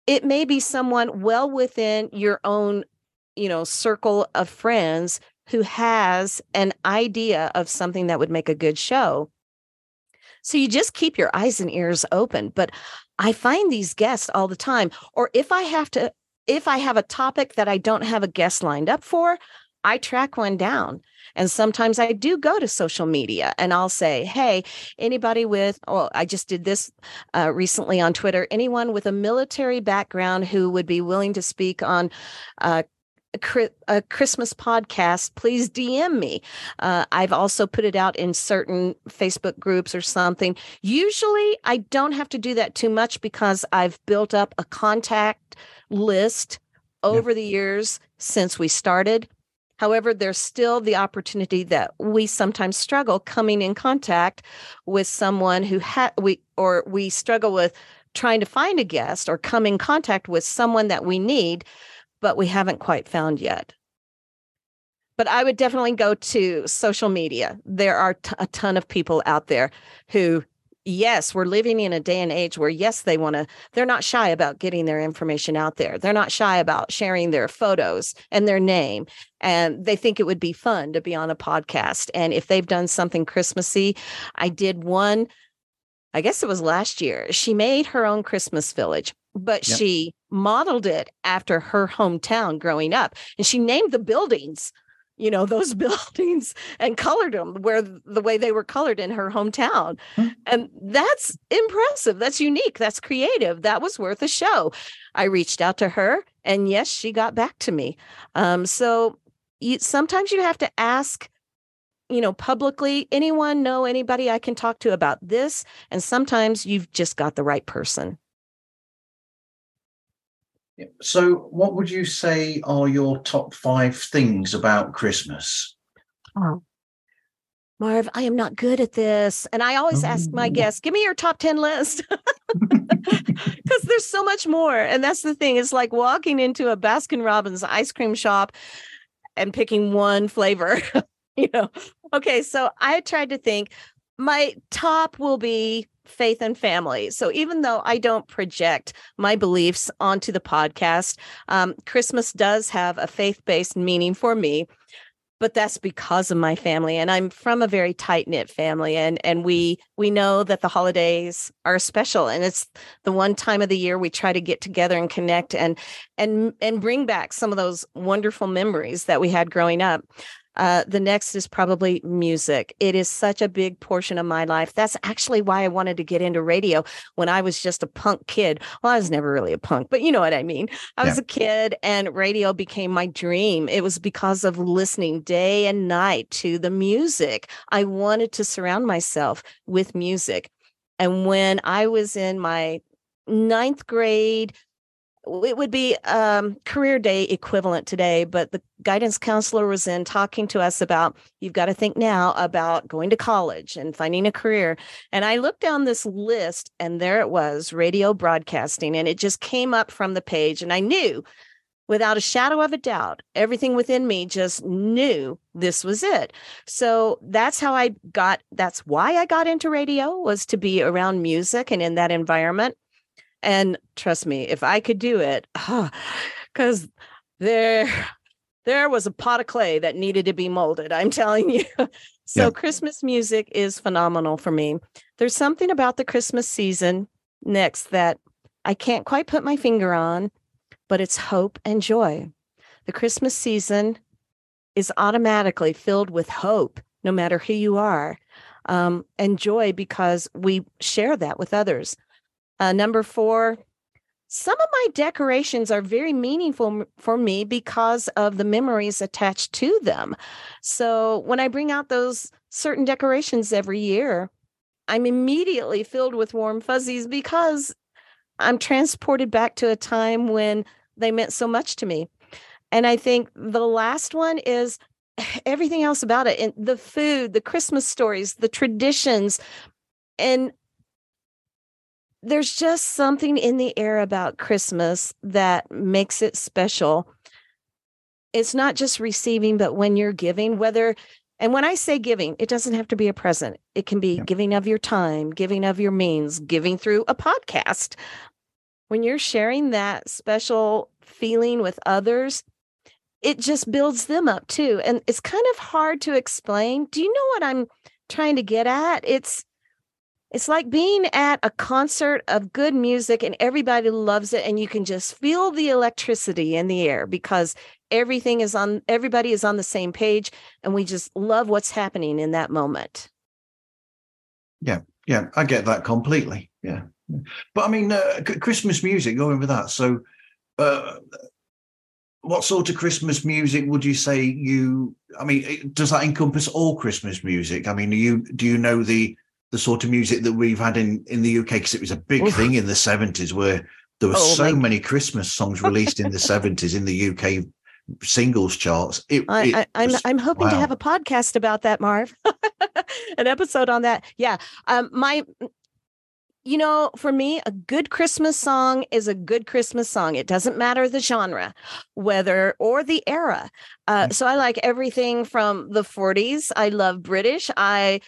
it may be someone well within your own, you know, circle of friends who has an idea of something that would make a good show. So you just keep your eyes and ears open. But I find these guests all the time. Or if I have to, if I have a topic that I don't have a guest lined up for, I track one down. And sometimes I do go to social media and I'll say, hey, anybody with, oh, I just did this uh, recently on Twitter, anyone with a military background who would be willing to speak on uh, a, a Christmas podcast, please DM me. Uh, I've also put it out in certain Facebook groups or something. Usually, I don't have to do that too much because I've built up a contact list over yeah. the years since we started. However, there's still the opportunity that we sometimes struggle coming in contact with someone who had we or we struggle with trying to find a guest or come in contact with someone that we need, but we haven't quite found yet. But I would definitely go to social media. There are t- a ton of people out there who yes, we're living in a day and age where, yes, they want to, they're not shy about getting their information out there. They're not shy about sharing their photos and their name. And they think it would be fun to be on a podcast. And if they've done something Christmassy, I did one, I guess it was last year. She made her own Christmas village, but yep. she modeled it after her hometown growing up. And she named the buildings you know those buildings and colored them where the way they were colored in her hometown mm-hmm. and that's impressive that's unique that's creative that was worth a show i reached out to her and yes she got back to me um, so you, sometimes you have to ask you know publicly anyone know anybody i can talk to about this and sometimes you've just got the right person so, what would you say are your top five things about Christmas? Oh, Marv, I am not good at this. And I always ask my oh. guests, give me your top 10 list. Because there's so much more. And that's the thing. It's like walking into a Baskin Robbins ice cream shop and picking one flavor. you know, okay. So I tried to think my top will be faith and family. So even though I don't project my beliefs onto the podcast, um, Christmas does have a faith based meaning for me. But that's because of my family, and I'm from a very tight knit family, and and we we know that the holidays are special, and it's the one time of the year we try to get together and connect, and and and bring back some of those wonderful memories that we had growing up. Uh, the next is probably music. It is such a big portion of my life. That's actually why I wanted to get into radio when I was just a punk kid. Well, I was never really a punk, but you know what I mean. I was yeah. a kid and radio became my dream. It was because of listening day and night to the music. I wanted to surround myself with music. And when I was in my ninth grade, it would be um, career day equivalent today, but the guidance counselor was in talking to us about you've got to think now about going to college and finding a career. And I looked down this list, and there it was radio broadcasting, and it just came up from the page. And I knew without a shadow of a doubt, everything within me just knew this was it. So that's how I got, that's why I got into radio was to be around music and in that environment. And trust me, if I could do it, because there there was a pot of clay that needed to be molded. I'm telling you. so yeah. Christmas music is phenomenal for me. There's something about the Christmas season next that I can't quite put my finger on, but it's hope and joy. The Christmas season is automatically filled with hope, no matter who you are, um, and joy because we share that with others. Uh, number four, some of my decorations are very meaningful for me because of the memories attached to them. So when I bring out those certain decorations every year, I'm immediately filled with warm fuzzies because I'm transported back to a time when they meant so much to me. And I think the last one is everything else about it and the food, the Christmas stories, the traditions. And there's just something in the air about Christmas that makes it special. It's not just receiving, but when you're giving, whether, and when I say giving, it doesn't have to be a present. It can be giving of your time, giving of your means, giving through a podcast. When you're sharing that special feeling with others, it just builds them up too. And it's kind of hard to explain. Do you know what I'm trying to get at? It's, it's like being at a concert of good music and everybody loves it and you can just feel the electricity in the air because everything is on everybody is on the same page and we just love what's happening in that moment. Yeah, yeah, I get that completely. Yeah. But I mean uh, Christmas music going with that. So uh what sort of Christmas music would you say you? I mean, does that encompass all Christmas music? I mean, you do you know the the sort of music that we've had in in the UK because it was a big Oof. thing in the seventies where there were oh, so many Christmas songs released in the seventies in the UK singles charts. It, I, am I'm, I'm hoping wow. to have a podcast about that, Marv. An episode on that. Yeah. Um, my you know, for me, a good Christmas song is a good Christmas song. It doesn't matter the genre, whether or the era. Uh, mm. so I like everything from the 40s. I love British. I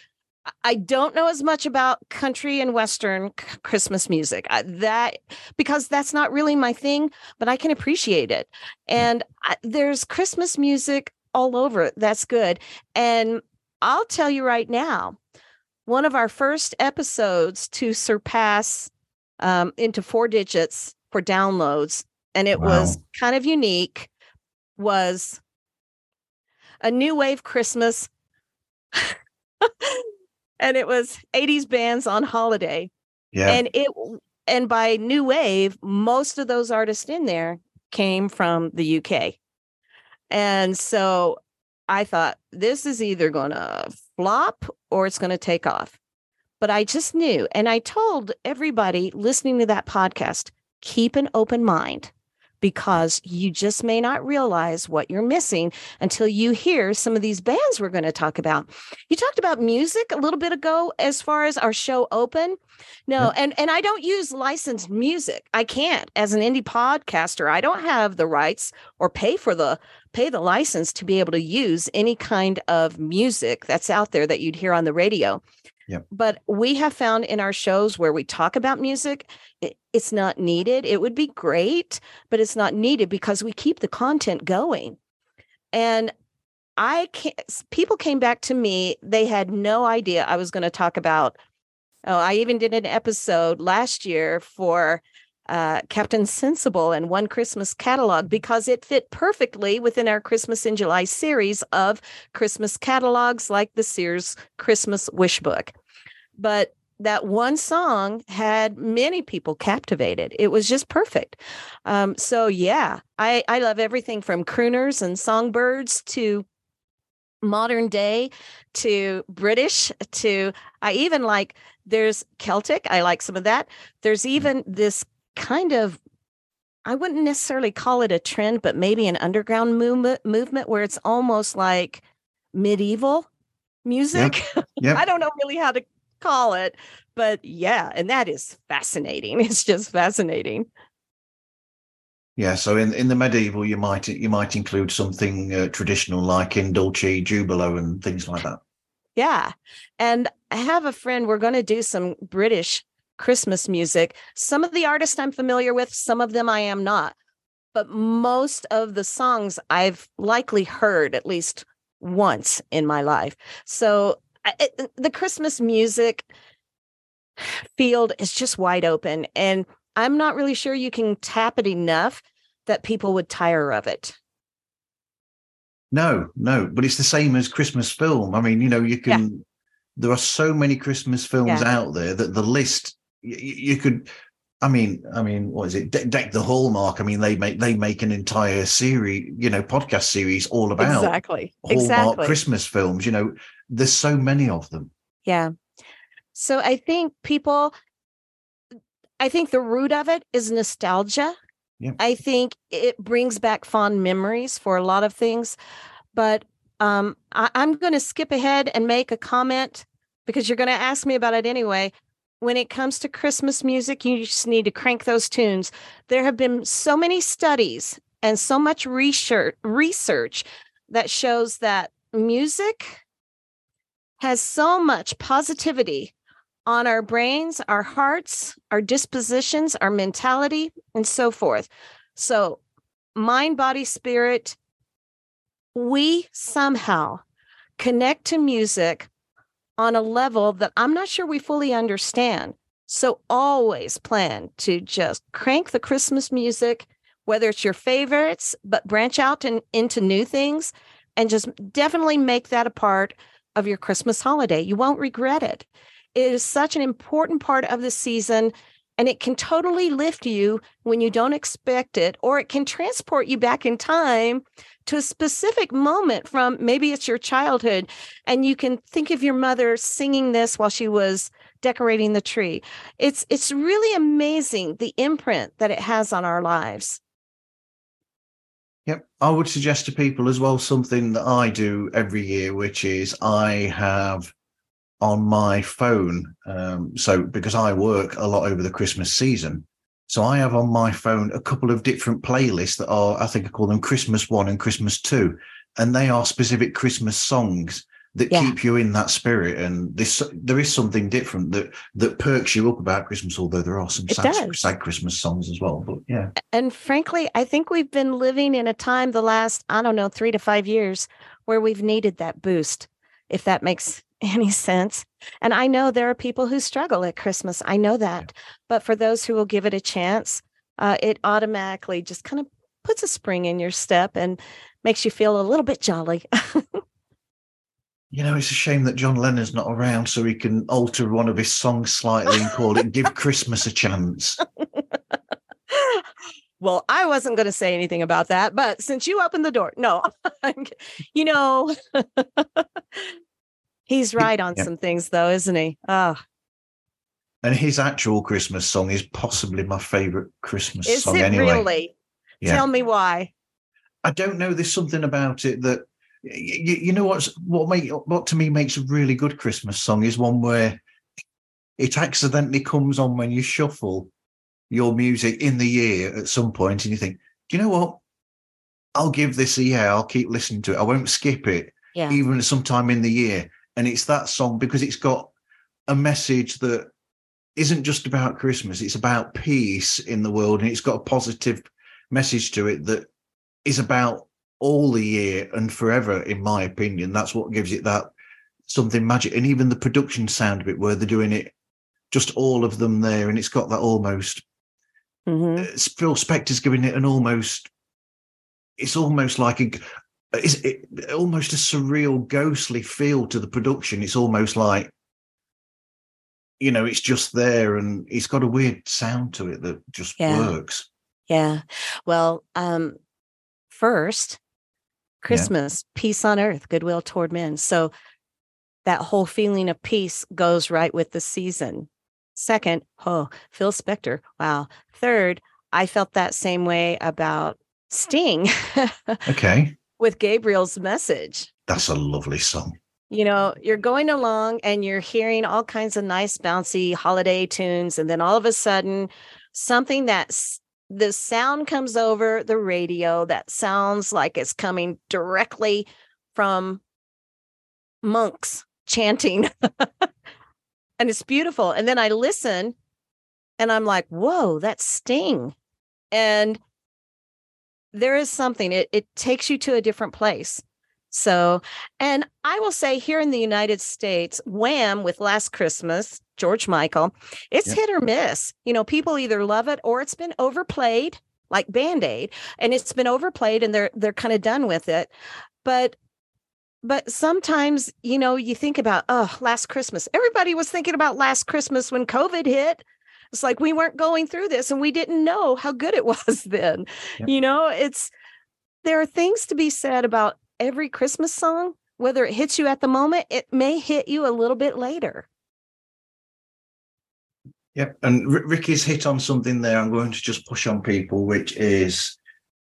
I don't know as much about country and western Christmas music. I, that because that's not really my thing, but I can appreciate it. And I, there's Christmas music all over. That's good. And I'll tell you right now, one of our first episodes to surpass um, into four digits for downloads, and it wow. was kind of unique, was a new wave Christmas. and it was 80s bands on holiday. Yeah. And it and by new wave, most of those artists in there came from the UK. And so I thought this is either going to flop or it's going to take off. But I just knew. And I told everybody listening to that podcast keep an open mind because you just may not realize what you're missing until you hear some of these bands we're going to talk about. You talked about music a little bit ago as far as our show open. No, and and I don't use licensed music. I can't as an indie podcaster. I don't have the rights or pay for the pay the license to be able to use any kind of music that's out there that you'd hear on the radio. Yep. But we have found in our shows where we talk about music, it, it's not needed. It would be great, but it's not needed because we keep the content going. And I can't, people came back to me, they had no idea I was going to talk about. Oh, I even did an episode last year for uh, Captain Sensible and One Christmas Catalog because it fit perfectly within our Christmas in July series of Christmas catalogs like the Sears Christmas Wish Book. But that one song had many people captivated. It was just perfect. Um, so yeah, I, I love everything from crooners and songbirds to modern day to British to I even like there's Celtic. I like some of that. There's mm. even this kind of I wouldn't necessarily call it a trend, but maybe an underground movement movement where it's almost like medieval music. Yep. Yep. I don't know really how to call it, but yeah, and that is fascinating. It's just fascinating. Yeah, so in, in the medieval, you might you might include something uh, traditional like in Dulci Jubilo and things like that. Yeah, and I have a friend. We're going to do some British Christmas music. Some of the artists I'm familiar with, some of them I am not. But most of the songs I've likely heard at least once in my life. So it, uh, the Christmas music field is just wide open. And I'm not really sure you can tap it enough that people would tire of it. No, no, but it's the same as Christmas film. I mean, you know, you can, yeah. there are so many Christmas films yeah. out there that the list you, you could I mean, I mean, what is it? De- Deck the Hallmark. I mean, they make they make an entire series, you know, podcast series all about exactly Hallmark exactly. Christmas films. You know, there's so many of them. Yeah. So I think people, I think the root of it is nostalgia. Yeah. I think it brings back fond memories for a lot of things, but um, I, I'm going to skip ahead and make a comment because you're going to ask me about it anyway when it comes to Christmas music, you just need to crank those tunes. There have been so many studies and so much research research that shows that music has so much positivity on our brains, our hearts, our dispositions, our mentality, and so forth. So, mind, body, spirit, we somehow connect to music on a level that I'm not sure we fully understand. So always plan to just crank the Christmas music, whether it's your favorites, but branch out and into new things and just definitely make that a part of your Christmas holiday. You won't regret it. It is such an important part of the season. and it can totally lift you when you don't expect it, or it can transport you back in time to a specific moment from maybe it's your childhood. And you can think of your mother singing this while she was decorating the tree. It's it's really amazing the imprint that it has on our lives. Yep. I would suggest to people as well something that I do every year, which is I have on my phone. Um, so because I work a lot over the Christmas season, so I have on my phone a couple of different playlists that are, I think I call them Christmas one and Christmas two, and they are specific Christmas songs that yeah. keep you in that spirit. And this, there is something different that that perks you up about Christmas. Although there are some sad, sad Christmas songs as well. But yeah, and frankly, I think we've been living in a time the last I don't know three to five years where we've needed that boost. If that makes any sense. And I know there are people who struggle at Christmas. I know that. But for those who will give it a chance, uh, it automatically just kind of puts a spring in your step and makes you feel a little bit jolly. you know, it's a shame that John Lennon's not around so he can alter one of his songs slightly and call it Give Christmas a Chance. well, I wasn't going to say anything about that, but since you opened the door, no, you know, He's right on yeah. some things, though, isn't he? Oh. And his actual Christmas song is possibly my favorite Christmas is song. Is it anyway. really? Yeah. Tell me why. I don't know. There's something about it that you, you know what's what make what to me makes a really good Christmas song is one where it accidentally comes on when you shuffle your music in the year at some point, and you think, do you know what? I'll give this a year. I'll keep listening to it. I won't skip it, yeah. even sometime in the year and it's that song because it's got a message that isn't just about Christmas, it's about peace in the world, and it's got a positive message to it that is about all the year and forever, in my opinion. That's what gives it that something magic. And even the production sound of it, where they're doing it, just all of them there, and it's got that almost. Mm-hmm. Uh, Phil Spector's giving it an almost. It's almost like a, is it almost a surreal, ghostly feel to the production. It's almost like, you know, it's just there, and it's got a weird sound to it that just yeah. works. Yeah. Well, um, first, Christmas, yeah. peace on earth, goodwill toward men. So that whole feeling of peace goes right with the season. Second, oh, Phil Spector. Wow. Third, I felt that same way about Sting. okay with Gabriel's message. That's a lovely song. You know, you're going along and you're hearing all kinds of nice, bouncy holiday tunes. And then all of a sudden, something that's the sound comes over the radio that sounds like it's coming directly from monks chanting. and it's beautiful. And then I listen and I'm like, whoa, that's Sting. And there is something it, it takes you to a different place so and i will say here in the united states wham with last christmas george michael it's yep. hit or miss you know people either love it or it's been overplayed like band-aid and it's been overplayed and they're they're kind of done with it but but sometimes you know you think about oh last christmas everybody was thinking about last christmas when covid hit it's like we weren't going through this and we didn't know how good it was then. Yep. You know, it's there are things to be said about every Christmas song, whether it hits you at the moment, it may hit you a little bit later. Yep. And R- Rikki's hit on something there. I'm going to just push on people, which is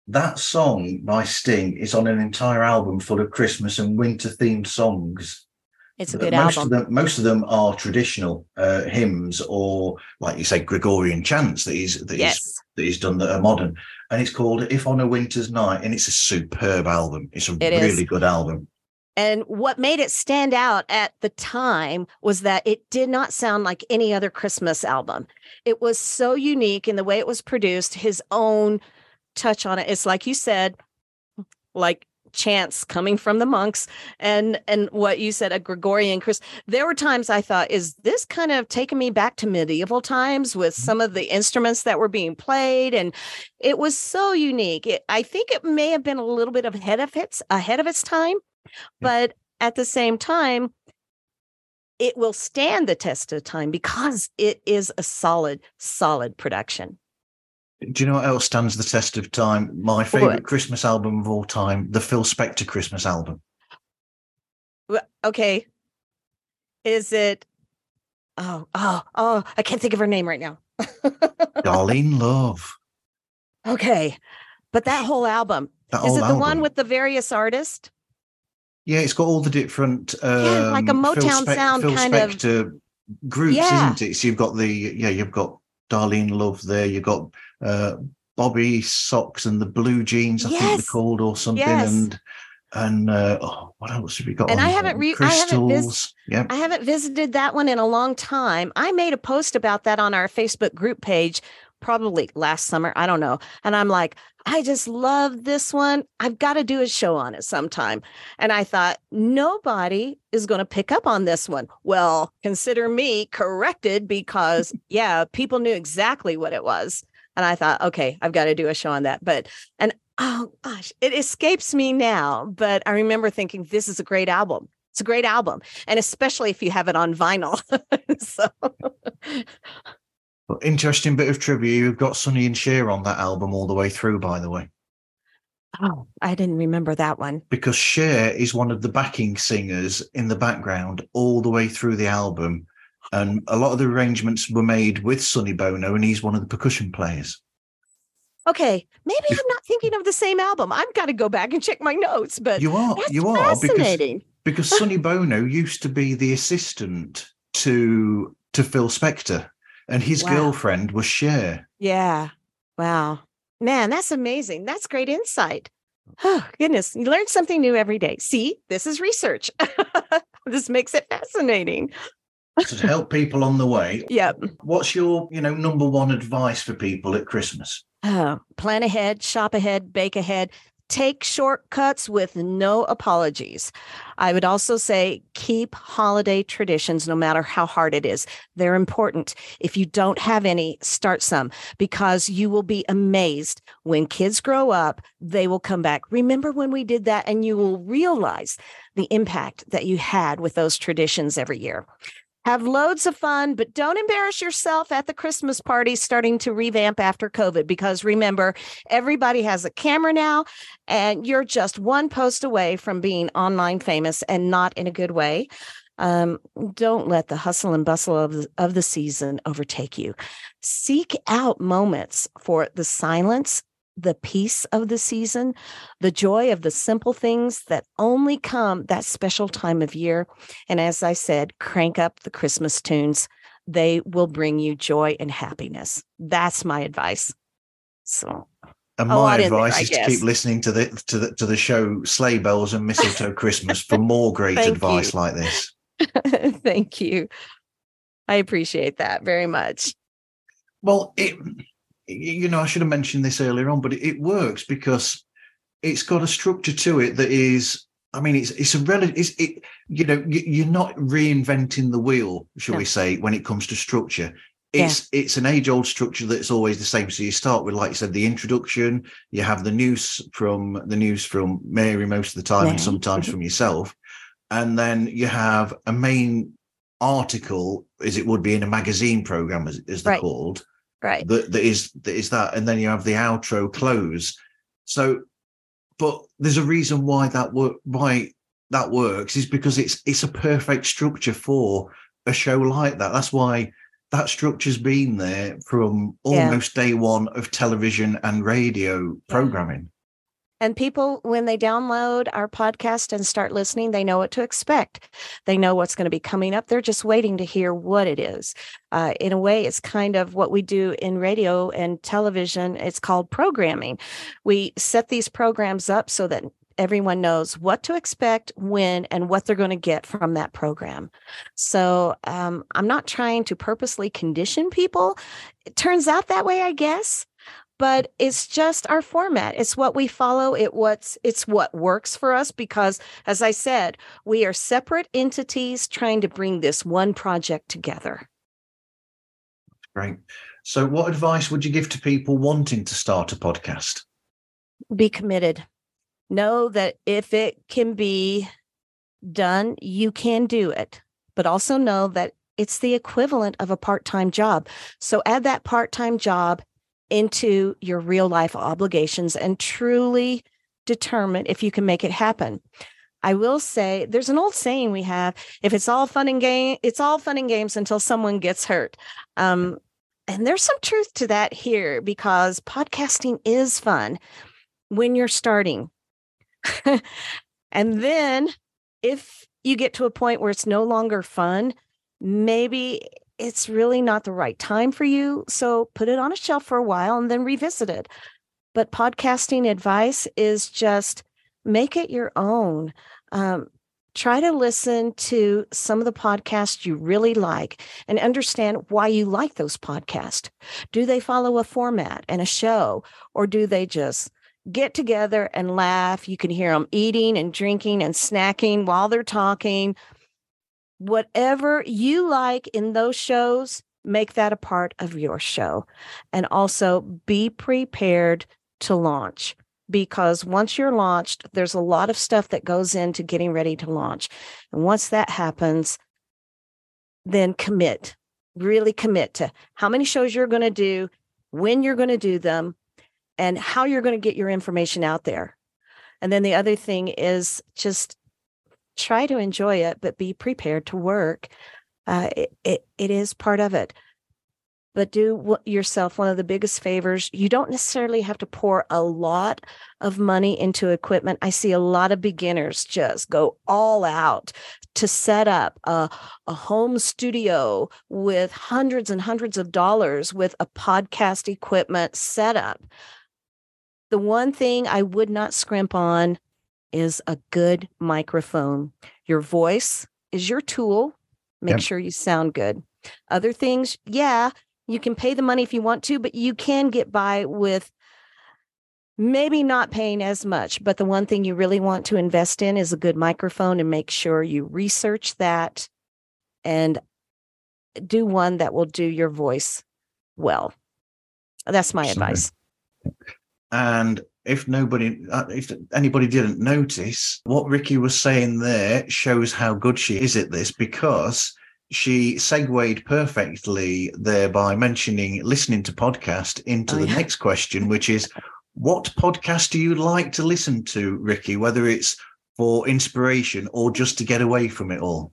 that song by Sting is on an entire album full of Christmas and winter themed songs. It's a good most album. Of them, most of them are traditional uh, hymns or, like you say, Gregorian chants that he's that, yes. he's, that he's done that are modern. And it's called "If on a Winter's Night," and it's a superb album. It's a it really is. good album. And what made it stand out at the time was that it did not sound like any other Christmas album. It was so unique in the way it was produced, his own touch on it. It's like you said, like chants coming from the monks. And and what you said a gregorian chris there were times i thought is this kind of taking me back to medieval times with mm-hmm. some of the instruments that were being played? And it was so unique. It, i think it may have been a little bit ahead of its ahead of its time but at the same time it will stand the test of time because it is a solid, solid production. Do you know what else stands the test of time? My favorite Christmas album of all time, the Phil Spector Christmas album. Okay. Is it? Oh, oh, oh, I can't think of her name right now. Darlene Love. Okay. But that whole album, that is it the album. one with the various artists? Yeah, it's got all the different um, yeah, like a um, Motown Spe- sound Phil kind Spector of groups, yeah. isn't it? So you've got the yeah, you've got Darlene Love there, you've got uh, Bob B. Soxx and the Blue Jeans, I yes. think they're called, or something, yes. and and uh, oh, what else have we got? And I haven't re-. I haven't, vis- yep. I haven't visited that one in a long time. I made a post about that on our Facebook group page probably last summer. I don't know. And I'm like, I just love this one. I've got to do a show on it sometime. And I thought, nobody is going to pick up on this one. Well, consider me corrected because, yeah, people knew exactly what it was. And I thought, okay, I've got to do a show on that. But, and oh gosh, it escapes me now. But I remember thinking, this is a great album. It's a great album. And especially if you have it on vinyl. so. Interesting bit of trivia. You've got Sonny and Cher on that album all the way through, by the way. Oh, I didn't remember that one. Because Cher is one of the backing singers in the background all the way through the album. And a lot of the arrangements were made with Sonny Bono, and he's one of the percussion players. Okay, maybe I'm not thinking of the same album. I've got to go back and check my notes. But you are, you are because because Sonny Bono used to be the assistant to to Phil Spector and his wow. girlfriend was Cher. Yeah. Wow. Man, that's amazing. That's great insight. Oh, goodness. You learn something new every day. See, this is research. this makes it fascinating. To help people on the way. Yep. What's your, you know, number one advice for people at Christmas? Oh, plan ahead, shop ahead, bake ahead, take shortcuts with no apologies. I would also say keep holiday traditions no matter how hard it is. They're important. If you don't have any, start some because you will be amazed when kids grow up, they will come back. Remember when we did that and you will realize the impact that you had with those traditions every year. Have loads of fun, but don't embarrass yourself at the Christmas party starting to revamp after COVID. Because remember, everybody has a camera now, and you're just one post away from being online famous and not in a good way. Um, don't let the hustle and bustle of the, of the season overtake you. Seek out moments for the silence the peace of the season, the joy of the simple things that only come that special time of year. And as I said, crank up the Christmas tunes. They will bring you joy and happiness. That's my advice. So and my advice there, is to keep listening to the to the to the show Sleigh Bells and Mistletoe Christmas for more great advice you. like this. Thank you. I appreciate that very much. Well, it you know, I should have mentioned this earlier on, but it, it works because it's got a structure to it that is I mean, it's it's a relative. It's it. You know, you're not reinventing the wheel, shall no. we say, when it comes to structure. It's yeah. it's an age old structure that's always the same. So you start with, like you said, the introduction. You have the news from the news from Mary most of the time, yeah. and sometimes mm-hmm. from yourself, and then you have a main article, as it would be in a magazine program, as, as they're right. called, right. that, that is that is that and then you have the outro close. So but there's a reason why that work why that works is because it's it's a perfect structure for a show like that. That's why that structure's been there from almost yeah. day one of television and radio programming and people, when they download our podcast and start listening, they know what to expect. They know what's going to be coming up. They're just waiting to hear what it is. Uh, in a way, it's kind of what we do in radio and television. It's called programming. We set these programs up so that everyone knows what to expect, when, and what they're going to get from that program. So um, I'm not trying to purposely condition people. It turns out that way, I guess but it's just our format. It's what we follow. It what's it's what works for us because as i said we are separate entities trying to bring this one project together. Great. So what advice would you give to people wanting to start a podcast? Be committed. Know that if it can be done you can do it but also know that it's the equivalent of a part time job. So add that part time job into your real life obligations and truly determine if you can make it happen. I will say there's an old saying we have if it's all fun and game, it's all fun and games until someone gets hurt. Um, and there's some truth to that here because podcasting is fun when you're starting. and then if you get to a point where it's no longer fun, maybe it's really not the right time for you. So put it on a shelf for a while and then revisit it. But podcasting advice is just make it your own. Um, try to listen to some of the podcasts you really like and understand why you like those podcasts. Do they follow a format and a show, or do they just get together and laugh? You can hear them eating and drinking and snacking while they're talking. Whatever you like in those shows, make that a part of your show. And also be prepared to launch because once you're launched, there's a lot of stuff that goes into getting ready to launch. And once that happens, then commit, really commit to how many shows you're going to do, when you're going to do them, and how you're going to get your information out there. And then the other thing is just try to enjoy it, but be prepared to work. Uh, it, it, it is part of it but do yourself one of the biggest favors. You don't necessarily have to pour a lot of money into equipment. I see a lot of beginners just go all out to set up a, a home studio with hundreds and hundreds of dollars with a podcast equipment setup. The one thing I would not scrimp on is a good microphone. Your voice is your tool. Make yep. sure you sound good. Other things, yeah, you can pay the money if you want to, but you can get by with maybe not paying as much. But the one thing you really want to invest in is a good microphone and make sure you research that and do one that will do your voice well. That's my advice. And if nobody, uh, if anybody didn't notice, what Rikki was saying there shows how good she is at this because she segued perfectly there by mentioning listening to podcast into oh, the yeah. next question, which is what podcast do you like to listen to, Rikki, whether it's for inspiration or just to get away from it all?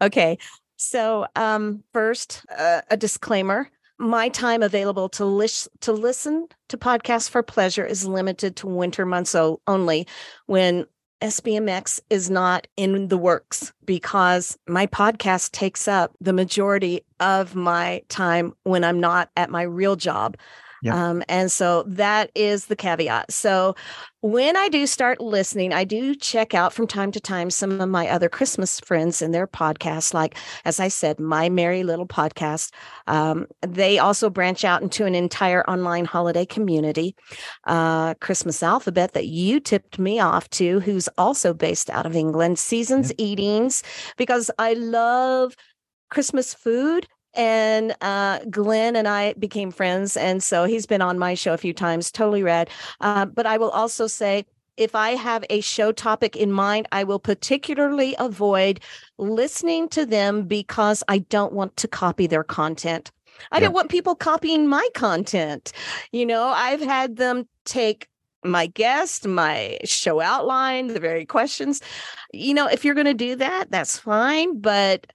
Okay. So, um, first, uh, a disclaimer. My time available to, lis- to listen to podcasts for pleasure is limited to winter months only when SBMX is not in the works because my podcast takes up the majority of my time when I'm not at my real job. Yeah. Um, and so that is the caveat. So when I do start listening, I do check out from time to time some of my other Christmas friends and their podcasts, like, as I said, My Merry Little Podcast. Um, they also branch out into an entire online holiday community, uh, Christmas Alphabet, that you tipped me off to, who's also based out of England, Seasons yeah. Eatings, because I love Christmas food and uh, Glenn and I became friends, and so he's been on my show a few times. Totally rad. Uh, but I will also say, if I have a show topic in mind, I will particularly avoid listening to them because I don't want to copy their content. I yeah. don't want people copying my content. You know, I've had them take my guest, my show outline, the very questions. You know, if you're going to do that, that's fine. But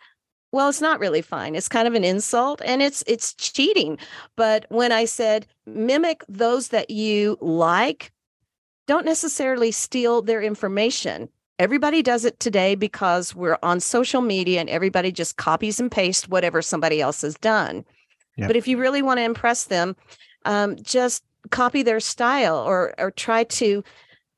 well it's not really fine it's kind of an insult and it's it's cheating but when i said mimic those that you like don't necessarily steal their information. Everybody does it today because we're on social media and everybody just copies and pastes whatever somebody else has done. But if you really want to impress them um, just copy their style or or try to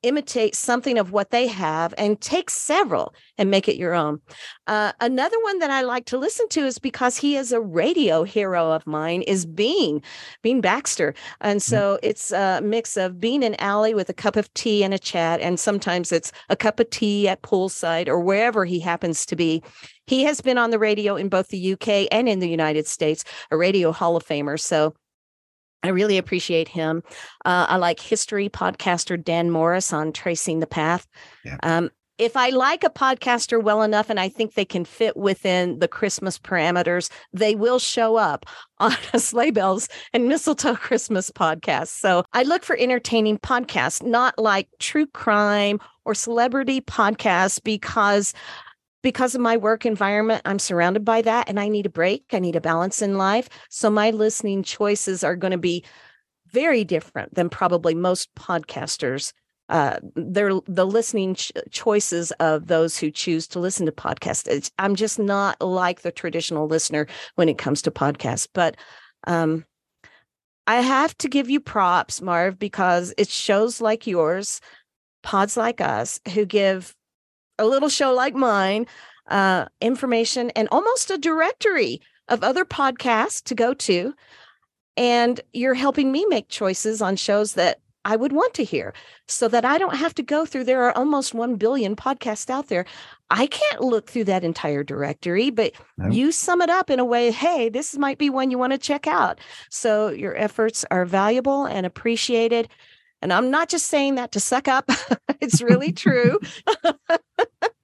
imitate something of what they have and take several and make it your own. Uh, another one that I like to listen to is because he is a radio hero of mine is Bean, Bean Baxter. And mm-hmm. so it's a mix of Bean and Allie with a cup of tea and a chat. And sometimes it's a cup of tea at poolside or wherever he happens to be. He has been on the radio in both the UK and in the United States, a radio Hall of Famer. So I really appreciate him. Uh, I like history podcaster Dan Morris on Tracing the Path. Yeah. Um, if I like a podcaster well enough and I think they can fit within the Christmas parameters, they will show up on a Sleigh Bells and Mistletoe Christmas podcast. So I look for entertaining podcasts, not like true crime or celebrity podcasts, because because of my work environment, I'm surrounded by that and I need a break. I need a balance in life. So my listening choices are going to be very different than probably most podcasters uh, they're the listening ch- choices of those who choose to listen to podcasts. It's, I'm just not like the traditional listener when it comes to podcasts, but um, I have to give you props, Marv, because it's shows like yours, pods like us, who give a little show like mine uh, information and almost a directory of other podcasts to go to. And you're helping me make choices on shows that I would want to hear so that I don't have to go through. There are almost 1 billion podcasts out there. I can't look through that entire directory, but no. you sum it up in a way hey, this might be one you want to check out. So your efforts are valuable and appreciated. And I'm not just saying that to suck up, it's really true.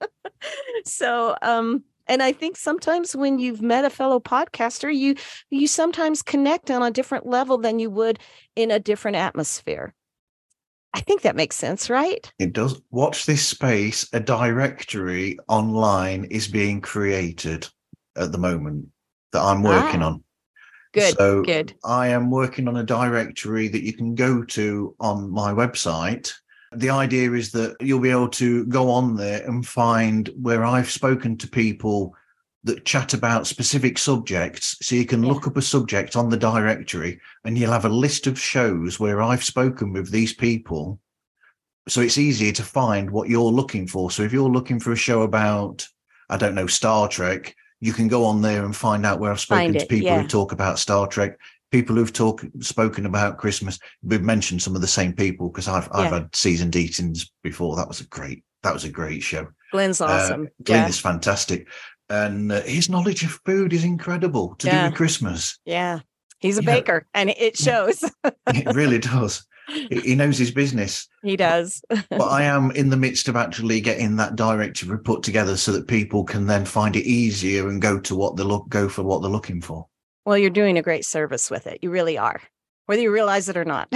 so, um, and i think sometimes when you've met a fellow podcaster you you sometimes connect on a different level than you would in a different atmosphere I think that makes sense, right? It does. Watch this space. A directory online is being created at the moment that I'm working ah, on. Good. So good. I am working on a directory that you can go to on my website. The idea is that you'll be able to go on there and find where I've spoken to people that chat about specific subjects. So you can yeah. look up a subject on the directory and you'll have a list of shows where I've spoken with these people. So it's easier to find what you're looking for. So if you're looking for a show about, I don't know, Star Trek, you can go on there and find out where I've spoken to people yeah. who talk about Star Trek, people who've talked spoken about Christmas. We've mentioned some of the same people because I've yeah. I've had Seasons Eatings before. That was a great that was a great show. Glenn's uh, awesome. Uh, Glenn yeah. is fantastic and uh, his knowledge of food is incredible to do with Christmas. Yeah, he's a you baker, know, and it shows. it really does. He knows his business. He does. but I am in the midst of actually getting that directive report together so that people can then find it easier and go to what they look go for what they're looking for. Well, you're doing a great service with it. You really are, whether you realize it or not.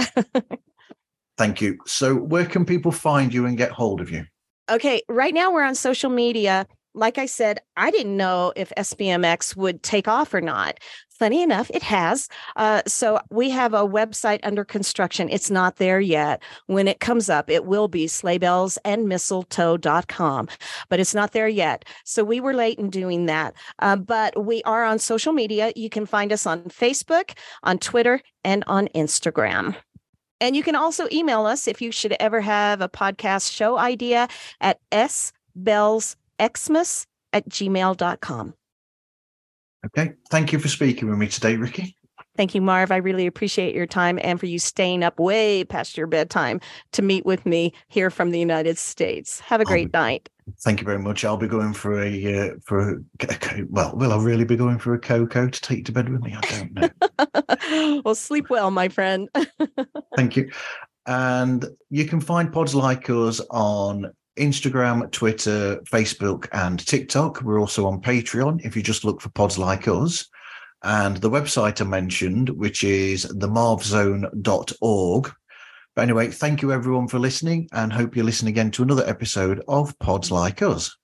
Thank you. So, where can people find you and get hold of you? Okay, right now we're on social media like I said, I didn't know if SBMX would take off or not. Funny enough, it has. Uh, so we have a website under construction. It's not there yet. When it comes up, it will be sleighbellsandmistletoe.com, but it's not there yet. So we were late in doing that. Uh, but we are on social media. You can find us on Facebook, on Twitter, and on Instagram. And you can also email us if you should ever have a podcast show idea at sbells xmas at gmail.com. Okay. Thank you for speaking with me today, Rikki. Thank you, Marv. I really appreciate your time and for you staying up way past your bedtime to meet with me here from the United States. Have a great night. Thank you very much. I'll be going for a uh, for a, well, will I really be going for a cocoa to take to bed with me? I don't know. well, sleep well, my friend. Thank you. And you can find pods like us on Instagram, Twitter, Facebook, and TikTok. We're also on Patreon if you just look for pods like us. And the website I mentioned, which is themarvzone.org. But anyway, thank you everyone for listening and hope you listen again to another episode of Pods Like Us.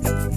Thank